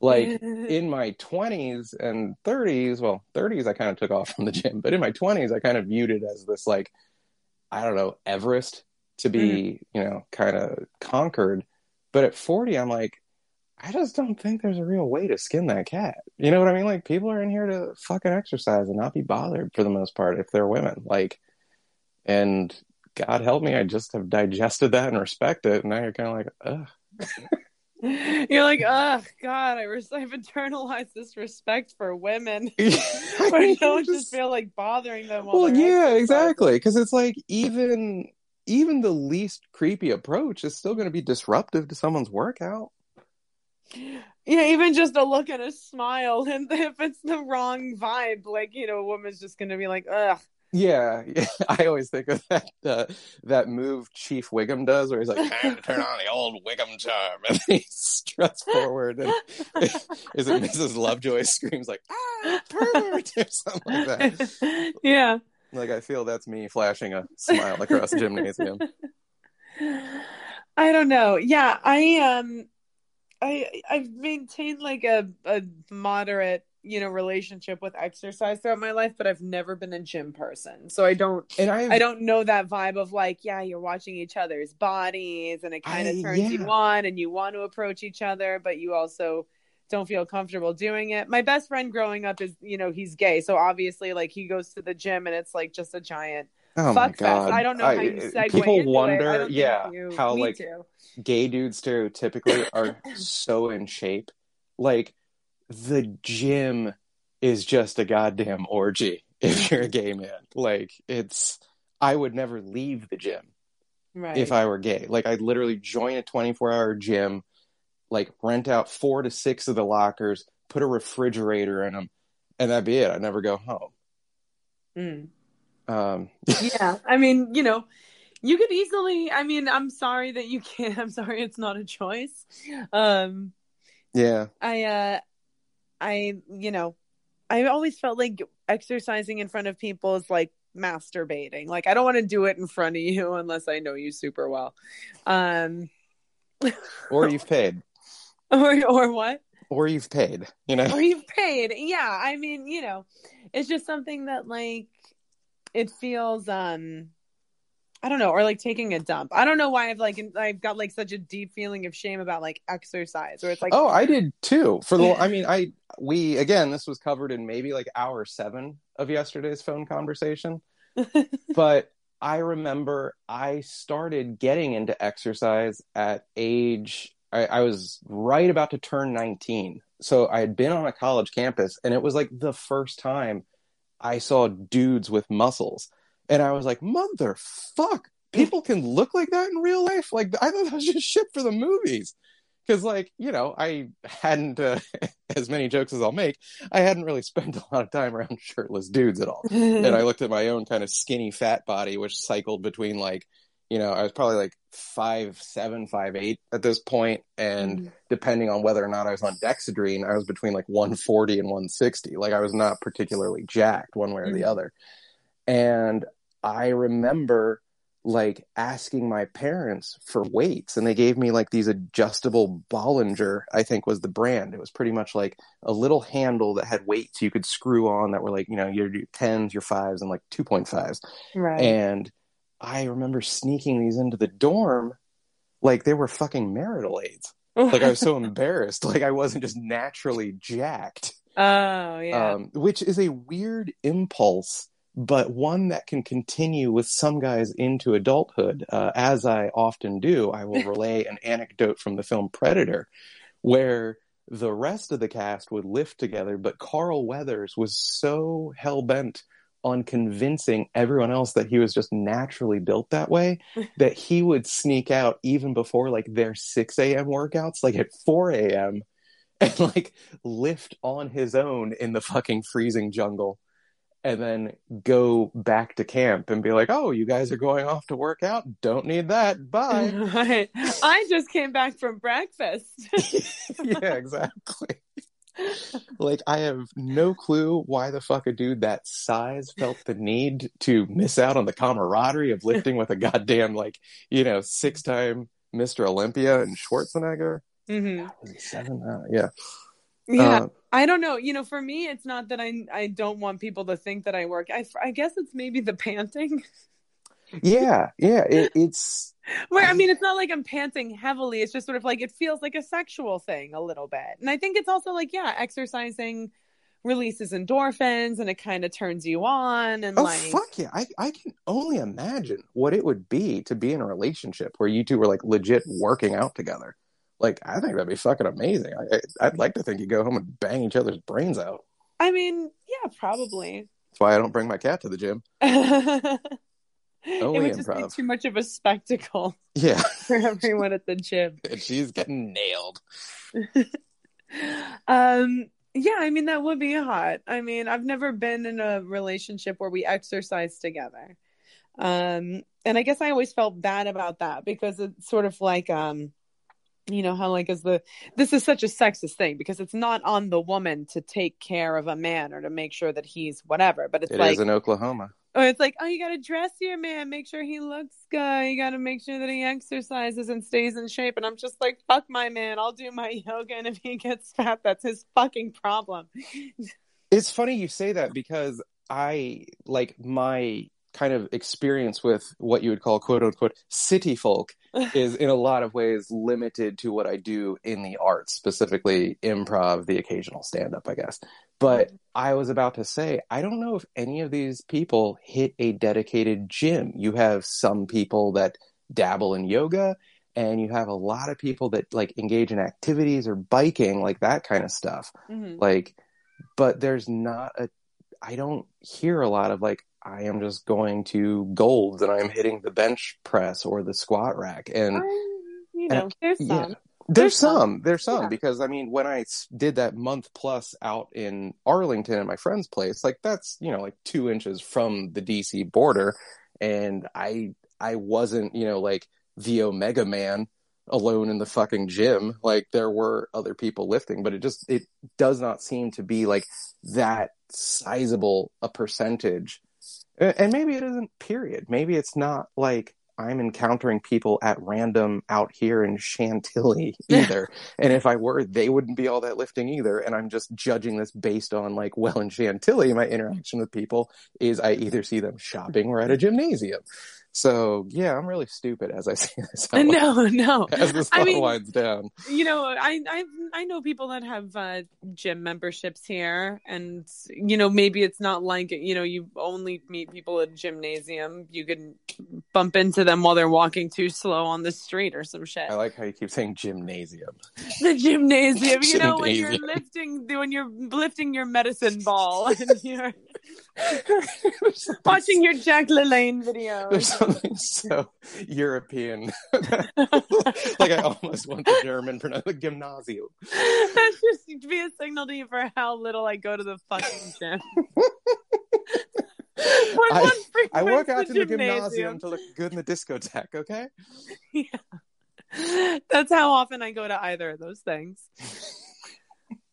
Like in my 20s and 30s, well, 30s I kind of took off from the gym, but in my 20s I kind of viewed it as this like I don't know Everest to be mm. you know kind of conquered. But at 40, I'm like I just don't think there's a real way to skin that cat. You know what I mean? Like people are in here to fucking exercise and not be bothered for the most part if they're women. Like, and God help me, I just have digested that and respect it. And now you're kind of like, ugh. You're like, oh God, I res- I've internalized this respect for women. I don't just... just feel like bothering them. well, yeah, exactly. Because it's like even even the least creepy approach is still going to be disruptive to someone's workout. Yeah, even just a look and a smile, and if it's the wrong vibe, like you know, a woman's just gonna be like, ugh. Yeah, yeah. I always think of that uh, that move Chief Wiggum does, where he's like, "Time to turn on the old Wiggum charm," and he struts forward, and is it Mrs. Lovejoy screams like, "Ah, pervert!" or something like that. Yeah, like I feel that's me flashing a smile across the gymnasium. I don't know. Yeah, I um I I've maintained like a a moderate you know relationship with exercise throughout my life but i've never been a gym person. So i don't and I've, i do not know that vibe of like yeah you're watching each other's bodies and it kind of turns yeah. you on and you want to approach each other but you also don't feel comfortable doing it. My best friend growing up is you know he's gay. So obviously like he goes to the gym and it's like just a giant Oh Fuck my god! fest. I don't know how you segue people into it. I wonder, yeah, you how like to. gay dudes stereotypically are so in shape. Like the gym is just a goddamn orgy if you're a gay man. Like it's I would never leave the gym right. if I were gay. Like I'd literally join a 24-hour gym, like rent out 4 to 6 of the lockers, put a refrigerator in them, and that'd be it. I'd never go home. Mm. Um yeah i mean you know you could easily i mean i'm sorry that you can't i'm sorry it's not a choice um yeah. i uh i you know i always felt like exercising in front of people is like masturbating like i don't want to do it in front of you unless i know you super well um Or you've paid. or or what Or you've paid, you know. or you've paid yeah i mean you know it's just something that like it feels um i don't know or like taking a dump i don't know why i've like i've got like such a deep feeling of shame about like exercise or it's like oh, I did too. For the, I mean, I we again, this was covered in maybe like hour seven of yesterday's phone conversation, but I remember I started getting into exercise at age. I, I was right about to turn nineteen, so I had been on a college campus, and it was like the first time I saw dudes with muscles, and I was like, "Motherfuck, people can look like that in real life." Like I thought that was just shit for the movies. Because like you know i hadn't uh, as many jokes as i'll make i hadn't really spent a lot of time around shirtless dudes at all. And i looked at my own kind of skinny fat body which cycled between like you know i was probably like five seven five eight at this point and Mhm. depending on whether or not i was on dexedrine i was between like 140 and 160 like i was not particularly jacked one way or the Mhm. other and i remember like asking my parents for weights and they gave me like these adjustable Bollinger, I think was the brand. It was pretty much like a little handle that had weights you could screw on that were like, you know, your your tens, your fives, and like 2.5s. right And I remember sneaking these into the dorm like they were fucking marital aids. Like I was so embarrassed. Like I wasn't just naturally jacked. oh yeah Um, which is a weird impulse, but one that can continue with some guys into adulthood. Uh, as I often do, I will relay an anecdote from the film Predator, where the rest of the cast would lift together, but Carl Weathers was so hell bent on convincing everyone else that he was just naturally built that way that he would sneak out even before like their 6 a.m. workouts, like at 4 a.m. and like lift on his own in the fucking freezing jungle and then go back to camp and be like, "Oh, you guys are going off to work out? Don't need that. Bye." right. i just came back from breakfast yeah, exactly. Like I have no clue why the fuck a dude that size felt the need to miss out on the camaraderie of lifting with a goddamn like, you know, six-time Mr. Olympia and Schwarzenegger. hmm Was he seven? Uh, yeah. yeah Uh, I don't know. You know, for me, it's not that I I don't want people to think that I work. I I guess it's maybe the panting. yeah, yeah. It, it's Where I mean, it's not like I'm panting heavily. It's just sort of like it feels like a sexual thing a little bit. And I think it's also like yeah, exercising releases endorphins and it kind of turns you on and oh like fuck yeah. I I can only imagine what it would be to be in a relationship where you two were like legit working out together. Like I think that'd be fucking amazing. I, I- I'd like to think you'd go home and bang each other's brains out. I mean, yeah, probably. That's why I don't bring my cat to the gym. it Only would just be too much of a spectacle Yeah, for everyone at the gym. she's getting nailed. um yeah i mean that would be hot i mean i've never been in a relationship where we exercise together um and i guess i always felt bad about that because it's sort of like um you know how like is the this is such a sexist thing because it's not on the woman to take care of a man or to make sure that he's whatever but it's It is like in Oklahoma. Or it's like, oh, you got to dress your man, make sure he looks good. You got to make sure that he exercises and stays in shape. And I'm just like, fuck my man. I'll do my yoga. And if he gets fat, that's his fucking problem. It's funny you say that because I like my kind of experience with what you would call quote unquote city folk is in a lot of ways limited to what I do in the arts, specifically improv, the occasional stand up, I guess. But I was about to say, I don't know if any of these people hit a dedicated gym. You have some people that dabble in yoga, and you have a lot of people that like engage in activities or biking, like that kind of stuff. Mhm. Like, but there's not a, I don't hear a lot of like, I am just going to Gold's and I'm hitting the bench press or the squat rack. And you know, there's yeah. some. there's There's some. some, there's some Yeah. because I mean, when I did that month plus out in Arlington at my friend's place, like that's you know like two inches from the DC border, and I I wasn't you know like the Omega Man alone in the fucking gym. Like there were other people lifting, but it just it does not seem to be like that sizable a percentage. And maybe it isn't. Period. Maybe it's not like I'm encountering people at random out here in Chantilly either. and if I were, they wouldn't be all that lifting either. And I'm just judging this based on like, well, in Chantilly, my interaction with people is I either see them shopping or at a gymnasium. So yeah, I'm really stupid as I say this. No, no. As the I mean- winds down. You know, I I I know people that have uh, gym memberships here, and you know maybe it's not like you know you only meet people at gymnasium. You can bump into them while they're walking too slow on the street or some shit. I like how you keep saying gymnasium. the gymnasium, you know, when you're lifting when you're lifting your medicine ball and you're watching your Jack LaLanne There's videos. something so European. like I almost want the German pronounce the gymnasium. That's just to be a signal to you for how little I go to the fucking gym. I- I walk out to the gymnasium. gymnasium to look good in the discotheque, okay? Yeah. That's how often I go to either of those things.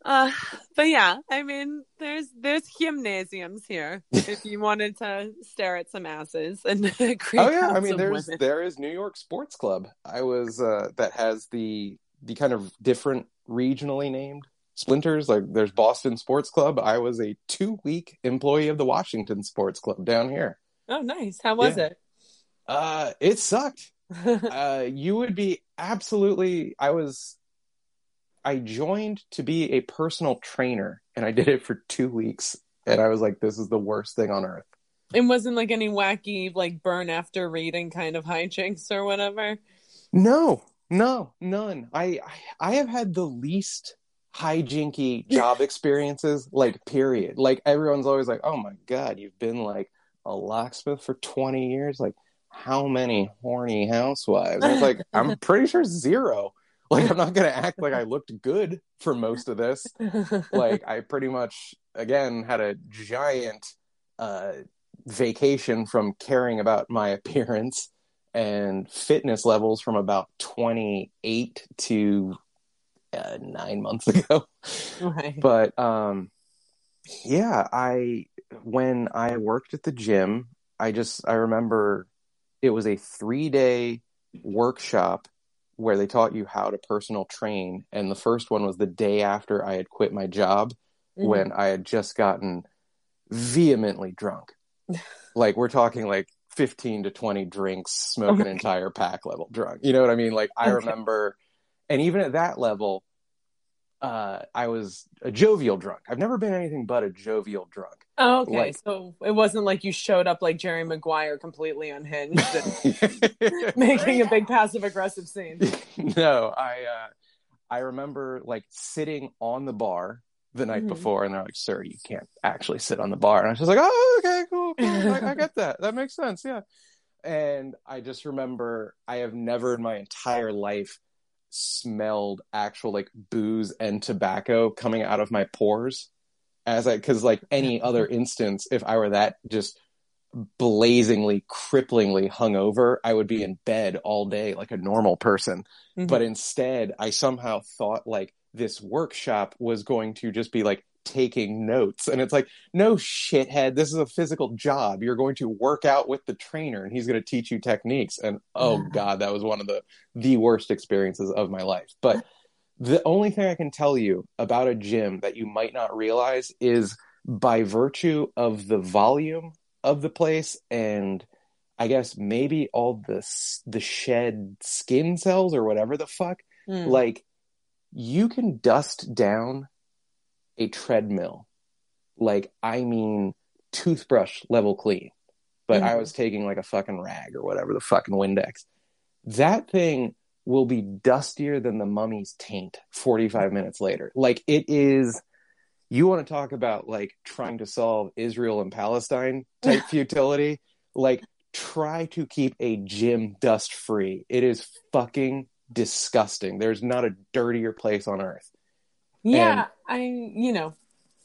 Uh, but yeah, I mean, there's there's gymnasiums here if you wanted to stare at some asses and Oh yeah, I mean there's women. there is New York Sports Club. I was uh that has the the kind of different regionally named splinters. Like there's Boston Sports Club. I was a 2 week employee of the Washington Sports Club down here. Oh, nice. How was it? Uh it sucked. uh, you would be absolutely. I was. I joined to be a personal trainer, and I did it for two weeks, and I was like, "This is the worst thing on earth." it wasn't like any wacky, like burn after reading kind of hijinks or whatever. No, no, none. I I, I have had the least hijinky job experiences. Like, period. Like everyone's always like, "Oh my god, you've been like a locksmith for twenty years." Like, how many horny housewives? And it's like, I'm pretty sure zero. Like, I'm not gonna act like I looked good for most of this. like I pretty much again had a giant uh, vacation from caring about my appearance and fitness levels from about 28 to uh, nine months ago. right. But um, yeah, I when I worked at the gym, I just I remember it was a three day workshop where they taught you how to personal train, and the first one was the day after I had quit my job Mhm. when I had just gotten vehemently drunk. like we're talking like 15 to 20 drinks, smoke an entire pack level drunk. You know what I mean? Like I Okay. remember and even at that level uh I was a jovial drunk. I've never been anything but a jovial drunk. Oh, okay. like- so it wasn't like you showed up like Jerry Maguire completely unhinged and making a big passive aggressive scene. no, I uh I remember like sitting on the bar the night Mhm. before and they're like, Sir, you can't actually sit on the bar. And I was just like, Oh, okay, cool, cool. I, I get that. That makes sense, yeah. And I just remember I have never in my entire life smelled actual like booze and tobacco coming out of my pores as I because like any other instance, if I were that just blazingly, cripplingly hungover, I would be in bed all day like a normal person. Mhm. But instead, I somehow thought like this workshop was going to just be like taking notes. And it's like, no shithead, this is a physical job. You're going to work out with the trainer and he's going to teach you techniques. And oh god, that was one of the the worst experiences of my life. But the only thing I can tell you about a gym that you might not realize is by virtue of the volume of the place and I guess maybe all the the shed skin cells or whatever the fuck Mm. like you can dust down a treadmill like I mean toothbrush level clean. But I Mhm. was taking like a fucking rag or whatever, the fucking Windex. That thing will be dustier than the mummy's taint 45 minutes later. Like it is you want to talk about like trying to solve Israel and Palestine type futility? Like try to keep a gym dust free. It is fucking disgusting. There's not a dirtier place on earth. Yeah, I you know,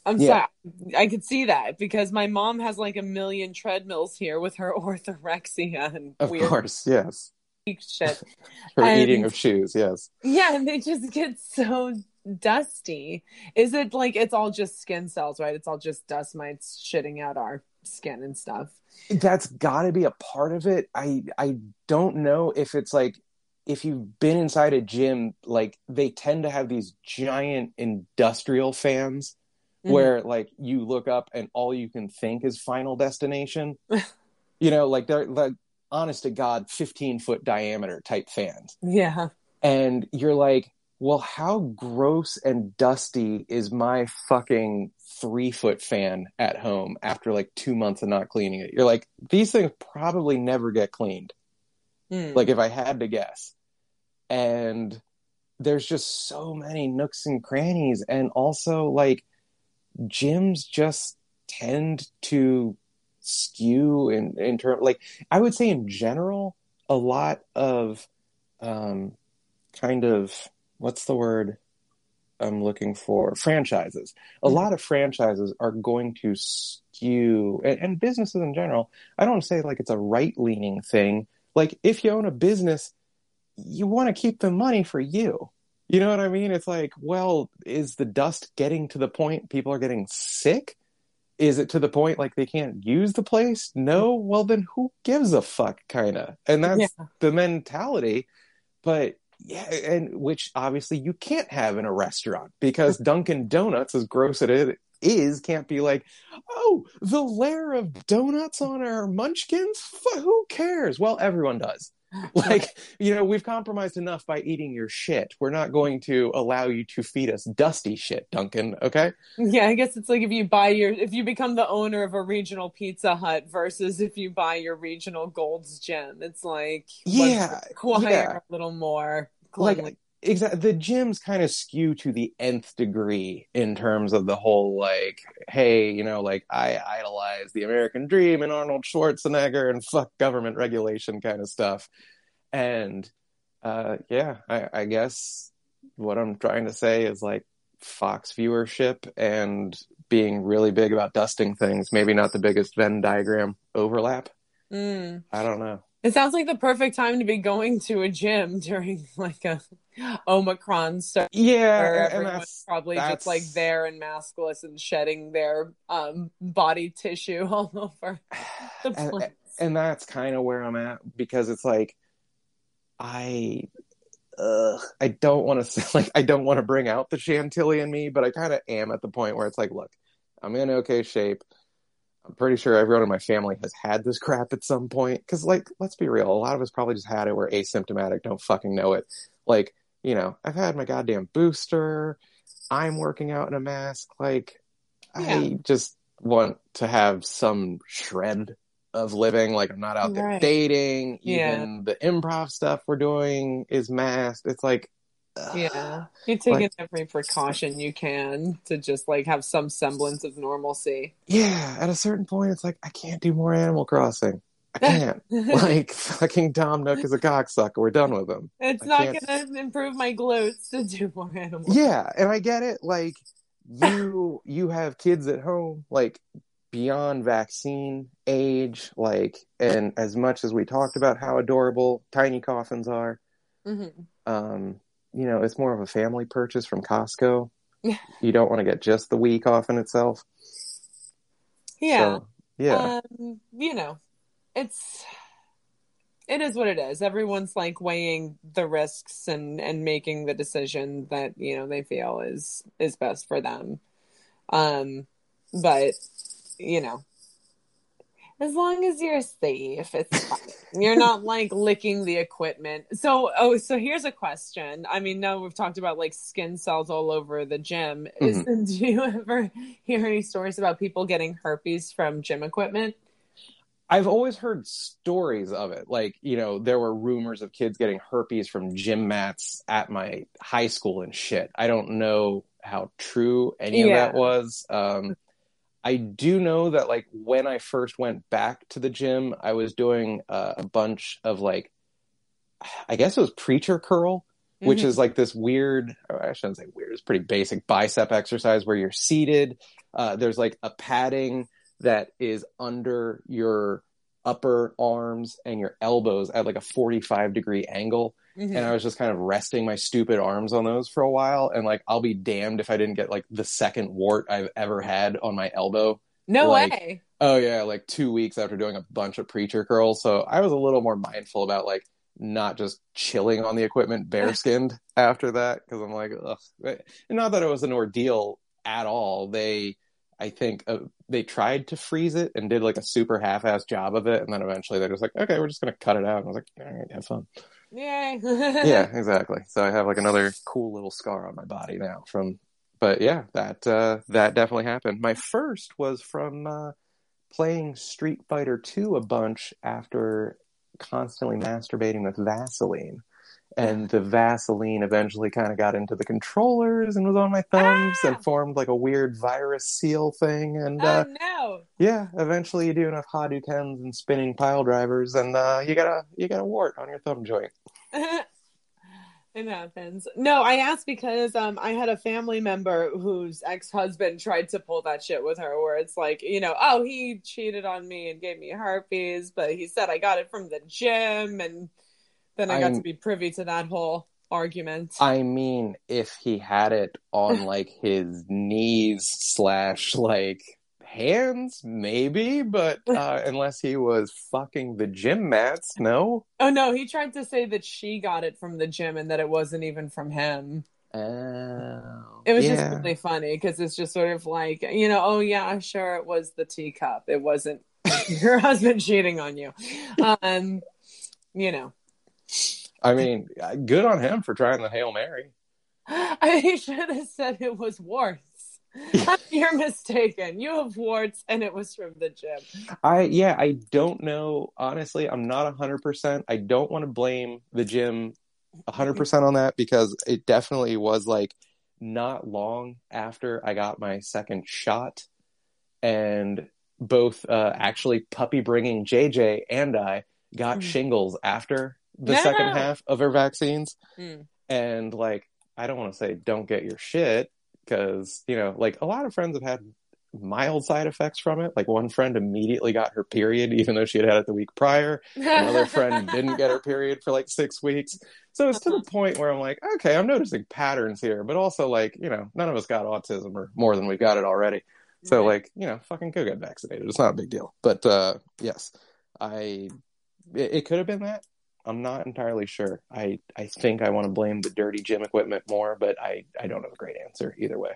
I'm Yeah. sorry. I could see that because my mom has like a million treadmills here with her orthorexia and Of weird course, yes. Shit. For And- eating of shoes, yes. Yeah, and they just get so dusty. Is it like it's all just skin cells, right? It's all just dust mites shitting out our skin and stuff. That's got to be a part of it. I I don't know if it's like if you've been inside a gym, like they tend to have these giant industrial fans Mhm. where like you look up and all you can think is Final Destination. you know, like they're like honest to God, fifteen foot diameter type fans, Yeah. and you're like, well, how gross and dusty is my fucking three foot fan at home after like two months of not cleaning it? You're like, these things probably never get cleaned. Mm. Like if I had to guess, and there's just so many nooks and crannies, and also like gyms just tend to skew in in term like I would say in general a lot of um kind of what's the word I'm looking for franchises a Mhm. lot of franchises are going to skew and, and businesses in general I don't say like it's a right leaning thing like if you own a business you want to keep the money for you you know what I mean? It's like, well, is the dust getting to the point people are getting sick? Is it to the point like they can't use the place? No. Well, then who gives a fuck, kind of? And that's Yeah. the mentality. But yeah, and which obviously you can't have in a restaurant because mm-hmm. Dunkin' Donuts, as gross as it is, can't be like, oh, the layer of donuts on our munchkins? F- who cares? Well, everyone does like you know we've compromised enough by eating your shit we're not going to allow you to feed us dusty shit Dunkin' okay Yeah, I guess it's like if you buy your if you become the owner of a regional Pizza Hut versus if you buy your regional Gold's Gym. It's like Yeah, yeah. a little more like cleanliness. Exactly the gyms kind of skew to the nth degree in terms of the whole like hey you know like i idolize the american dream and arnold schwarzenegger and fuck government regulation kind of stuff. And uh yeah i i guess what i'm trying to say is like fox viewership and being really big about dusting things maybe not the biggest venn diagram overlap. Mm. i don't know It sounds like the perfect time to be going to a gym during like a Omicron so yeah where and- and everyone's probably that's- just like there and maskless and shedding their um body tissue all over the And- place. and that's kind of where I'm at because it's like I ugh, I don't want to like I don't want to bring out the Chantilly in me, but I kind of am at the point where it's like, look, I'm in okay shape. I'm pretty sure everyone in my family has had this crap at some point. Because, like, let's be real, a lot of us probably just had it. We're asymptomatic, don't fucking know it. Like, you know, I've had my goddamn booster. I'm working out in a mask. Like, Yeah. I just want to have some shred of living. Like, I'm not out there Right. dating. Yeah. Even the improv stuff we're doing is masked. It's like. Yeah, you're taking Like- every precaution you can to just like have some semblance of normalcy. yeah. At a certain point, it's like I can't do more Animal Crossing. I can't. like, fucking Tom Nook is a cocksucker. We're done with him. it's I not can't- going to improve my glutes to do more animals. yeah and i get it like you you have kids at home like beyond vaccine age like and as much as we talked about how adorable tiny coffins are Mhm. um you know it's more of a family purchase from costco Yeah. you don't want to get just the week off in itself Yeah, So, yeah um, you know, it's it is what it is. Everyone's like weighing the risks and and making the decision that you know they feel is is best for them. Um, but you know, as long as you're safe, it's fine. you're not like licking the equipment. So, oh, so here's a question. I mean, now we've talked about like skin cells all over the gym. Is Mm-hmm. do you ever hear any stories about people getting herpes from gym equipment? I've always heard stories of it. Like, you know, there were rumors of kids getting herpes from gym mats at my high school and shit. I don't know how true any of that was. Um, I do know that, like, when I first went back to the gym, I was doing uh, a bunch of, like, I guess it was preacher curl, which Mhm. is like this weird, I shouldn't say weird, it's pretty basic bicep exercise where you're seated. Uh, there's like a padding that is under your upper arms and your elbows at like a 45 degree angle. Mhm. And I was just kind of resting my stupid arms on those for a while. And like, I'll be damned if I didn't get like the second wart I've ever had on my elbow. no like- way. Oh yeah, like two weeks after doing a bunch of preacher curls. So I was a little more mindful about like not just chilling on the equipment bare skinned after that because I'm like, ugh. And not that it was an ordeal at all. They, I think, uh, they tried to freeze it and did like a super half-ass job of it, and then eventually they're just like, okay, we're just gonna cut it out. And I was like, all right, have fun. Yay. yeah, exactly. So I have like another cool little scar on my body now from, but yeah, that uh, that definitely happened. My first was from uh, playing Street Fighter Two a bunch after constantly masturbating with Vaseline. And the Vaseline eventually kind of got into the controllers and was on my thumbs Ah! and formed like a weird virus seal thing. And Oh uh, no. yeah, eventually you do enough Hadoukens and spinning pile drivers, and uh, you got a you got a wart on your thumb joint. it happens. No, I asked because um I had a family member whose ex-husband tried to pull that shit with her where it's like, you know, oh, he cheated on me and gave me herpes, but he said I got it from the gym and then I got I'm- to be privy to that whole argument. I mean, if he had it on like his knees slash like hands, maybe, but uh, unless he was fucking the gym mats, no. oh no, he tried to say that she got it from the gym and that it wasn't even from him. Oh, It was yeah. just really funny because it's just sort of like, you know, oh yeah, sure, it was the teacup. It wasn't your husband cheating on you. Um, you know, I mean, good on him for trying the hail mary. I he should have said it was warts. You're mistaken. You have warts, and it was from the gym. I yeah, I don't know. Honestly, I'm not hundred percent. I don't want to blame the gym hundred percent on that because it definitely was like not long after I got my second shot, and both uh, actually puppy bringing JJ and I got Mm. shingles after the No. second half of her vaccines, Mm. and like I don't want to say don't get your shit because you know like a lot of friends have had mild side effects from it. Like one friend immediately got her period, even though she had had it the week prior. Another friend didn't get her period for like six weeks. So it's to the point where I'm like, okay, I'm noticing patterns here, but also like, you know, none of us got autism or more than we got it already. So Right. like, you know, fucking go get vaccinated. It's not a big deal. But uh yes, I it, it could have been that. I'm not entirely sure. I I think I want to blame the dirty gym equipment more, but I I don't have a great answer either way.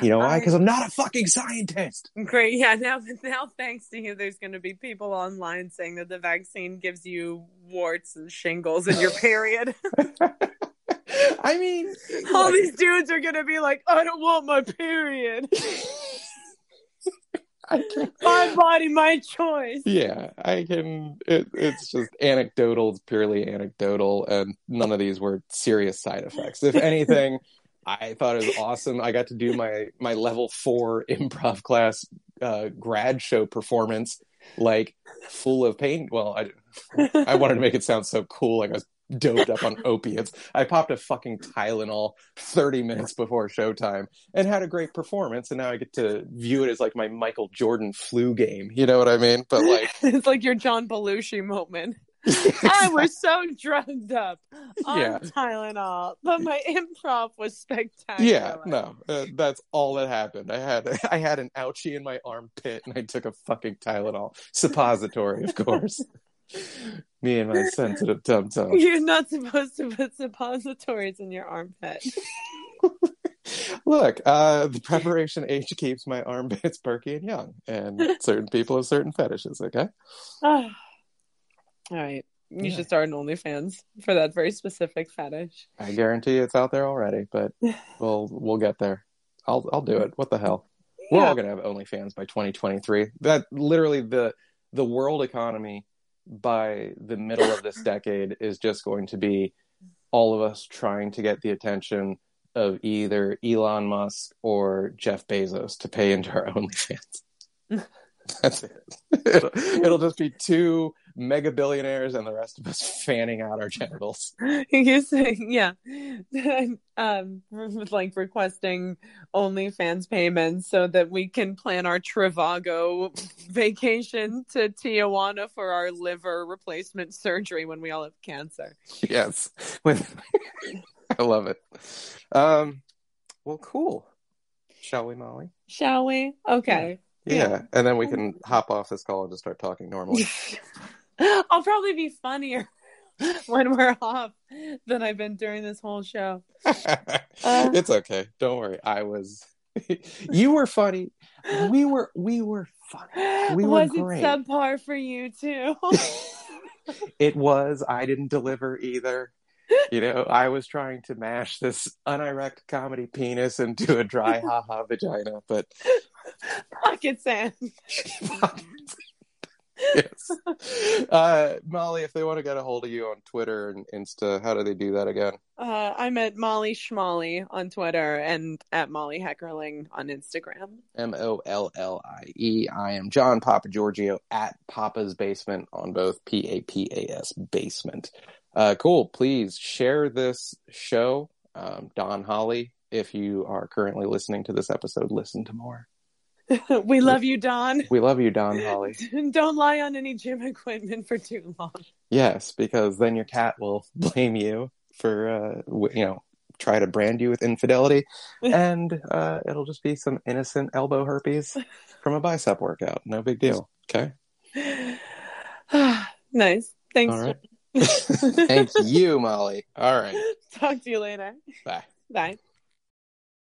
You know why? Because I'm not a fucking scientist. Great. Yeah. Now, now, thanks to you, there's going to be people online saying that the vaccine gives you warts and shingles in your period. I mean, All these dudes are going to be like, I don't want my period. I can, My body, my choice. yeah, I can. It, it's just anecdotal. It's purely anecdotal, and none of these were serious side effects. If anything, I thought it was awesome. I got to do my my level four improv class uh, grad show performance, like full of pain. Well, I I wanted to make it sound so cool, like I was doped up on opiates. I popped a fucking Tylenol 30 minutes before showtime and had a great performance. And now I get to view it as like my Michael Jordan flu game. You know what I mean? But like, it's like your John Belushi moment. I was so drugged up on Yeah. Tylenol, but my improv was spectacular. yeah, no, uh, that's all that happened. I had I had an ouchie in my armpit and I took a fucking Tylenol suppository, of course. Me and my sensitive tum tum. You're not supposed to put suppositories in your armpit. Look, uh, the Preparation H keeps my armpits perky and young, and certain people have certain fetishes. Okay. All right. You Yeah. should start an OnlyFans for that very specific fetish. I guarantee you it's out there already, but we'll we'll get there. I'll I'll do it. What the hell? We're all gonna have OnlyFans by 2023. That literally the the world economy by the middle of this decade is just going to be all of us trying to get the attention of either Elon Musk or Jeff Bezos to pay into our OnlyFans. That's it. It'll, it'll just be two mega billionaires and the rest of us fanning out our genitals. you say, yeah, um, like requesting OnlyFans payments so that we can plan our Trivago vacation to Tijuana for our liver replacement surgery when we all have cancer. yes With- i love it um well cool shall we molly Shall we? Okay. yeah. Yeah. and then we can hop off this call and just start talking normally I'll probably be funnier when we're off than I've been during this whole show. Uh. it's okay don't worry i was you were funny we were we were funny We were Was great. it subpar for you too? it was i didn't deliver either you know i was trying to mash this unerect comedy penis into a dry haha vagina but Pocket sand. Yes. Uh, Molly, if they want to get a hold of you on Twitter and Insta, how do they do that again? Uh, I'm at Molly Schmolly on Twitter and at Molly Heckerling on Instagram. M O L L I E. I am John Papa Giorgio at Papa's Basement on both P A P A S Basement. Uh, cool. Please share this show. Um, Don Holly, if you are currently listening to this episode, listen to more. we love you, Don. We love you, Don Holly. Don't lie on any gym equipment for too long. Yes, because then your cat will blame you for, uh, you know, try to brand you with infidelity, and uh, it'll just be some innocent elbow herpes from a bicep workout. No big deal. Okay. nice. Thanks. All right. Thank you, Molly. All right. Talk to you later. Bye. Bye.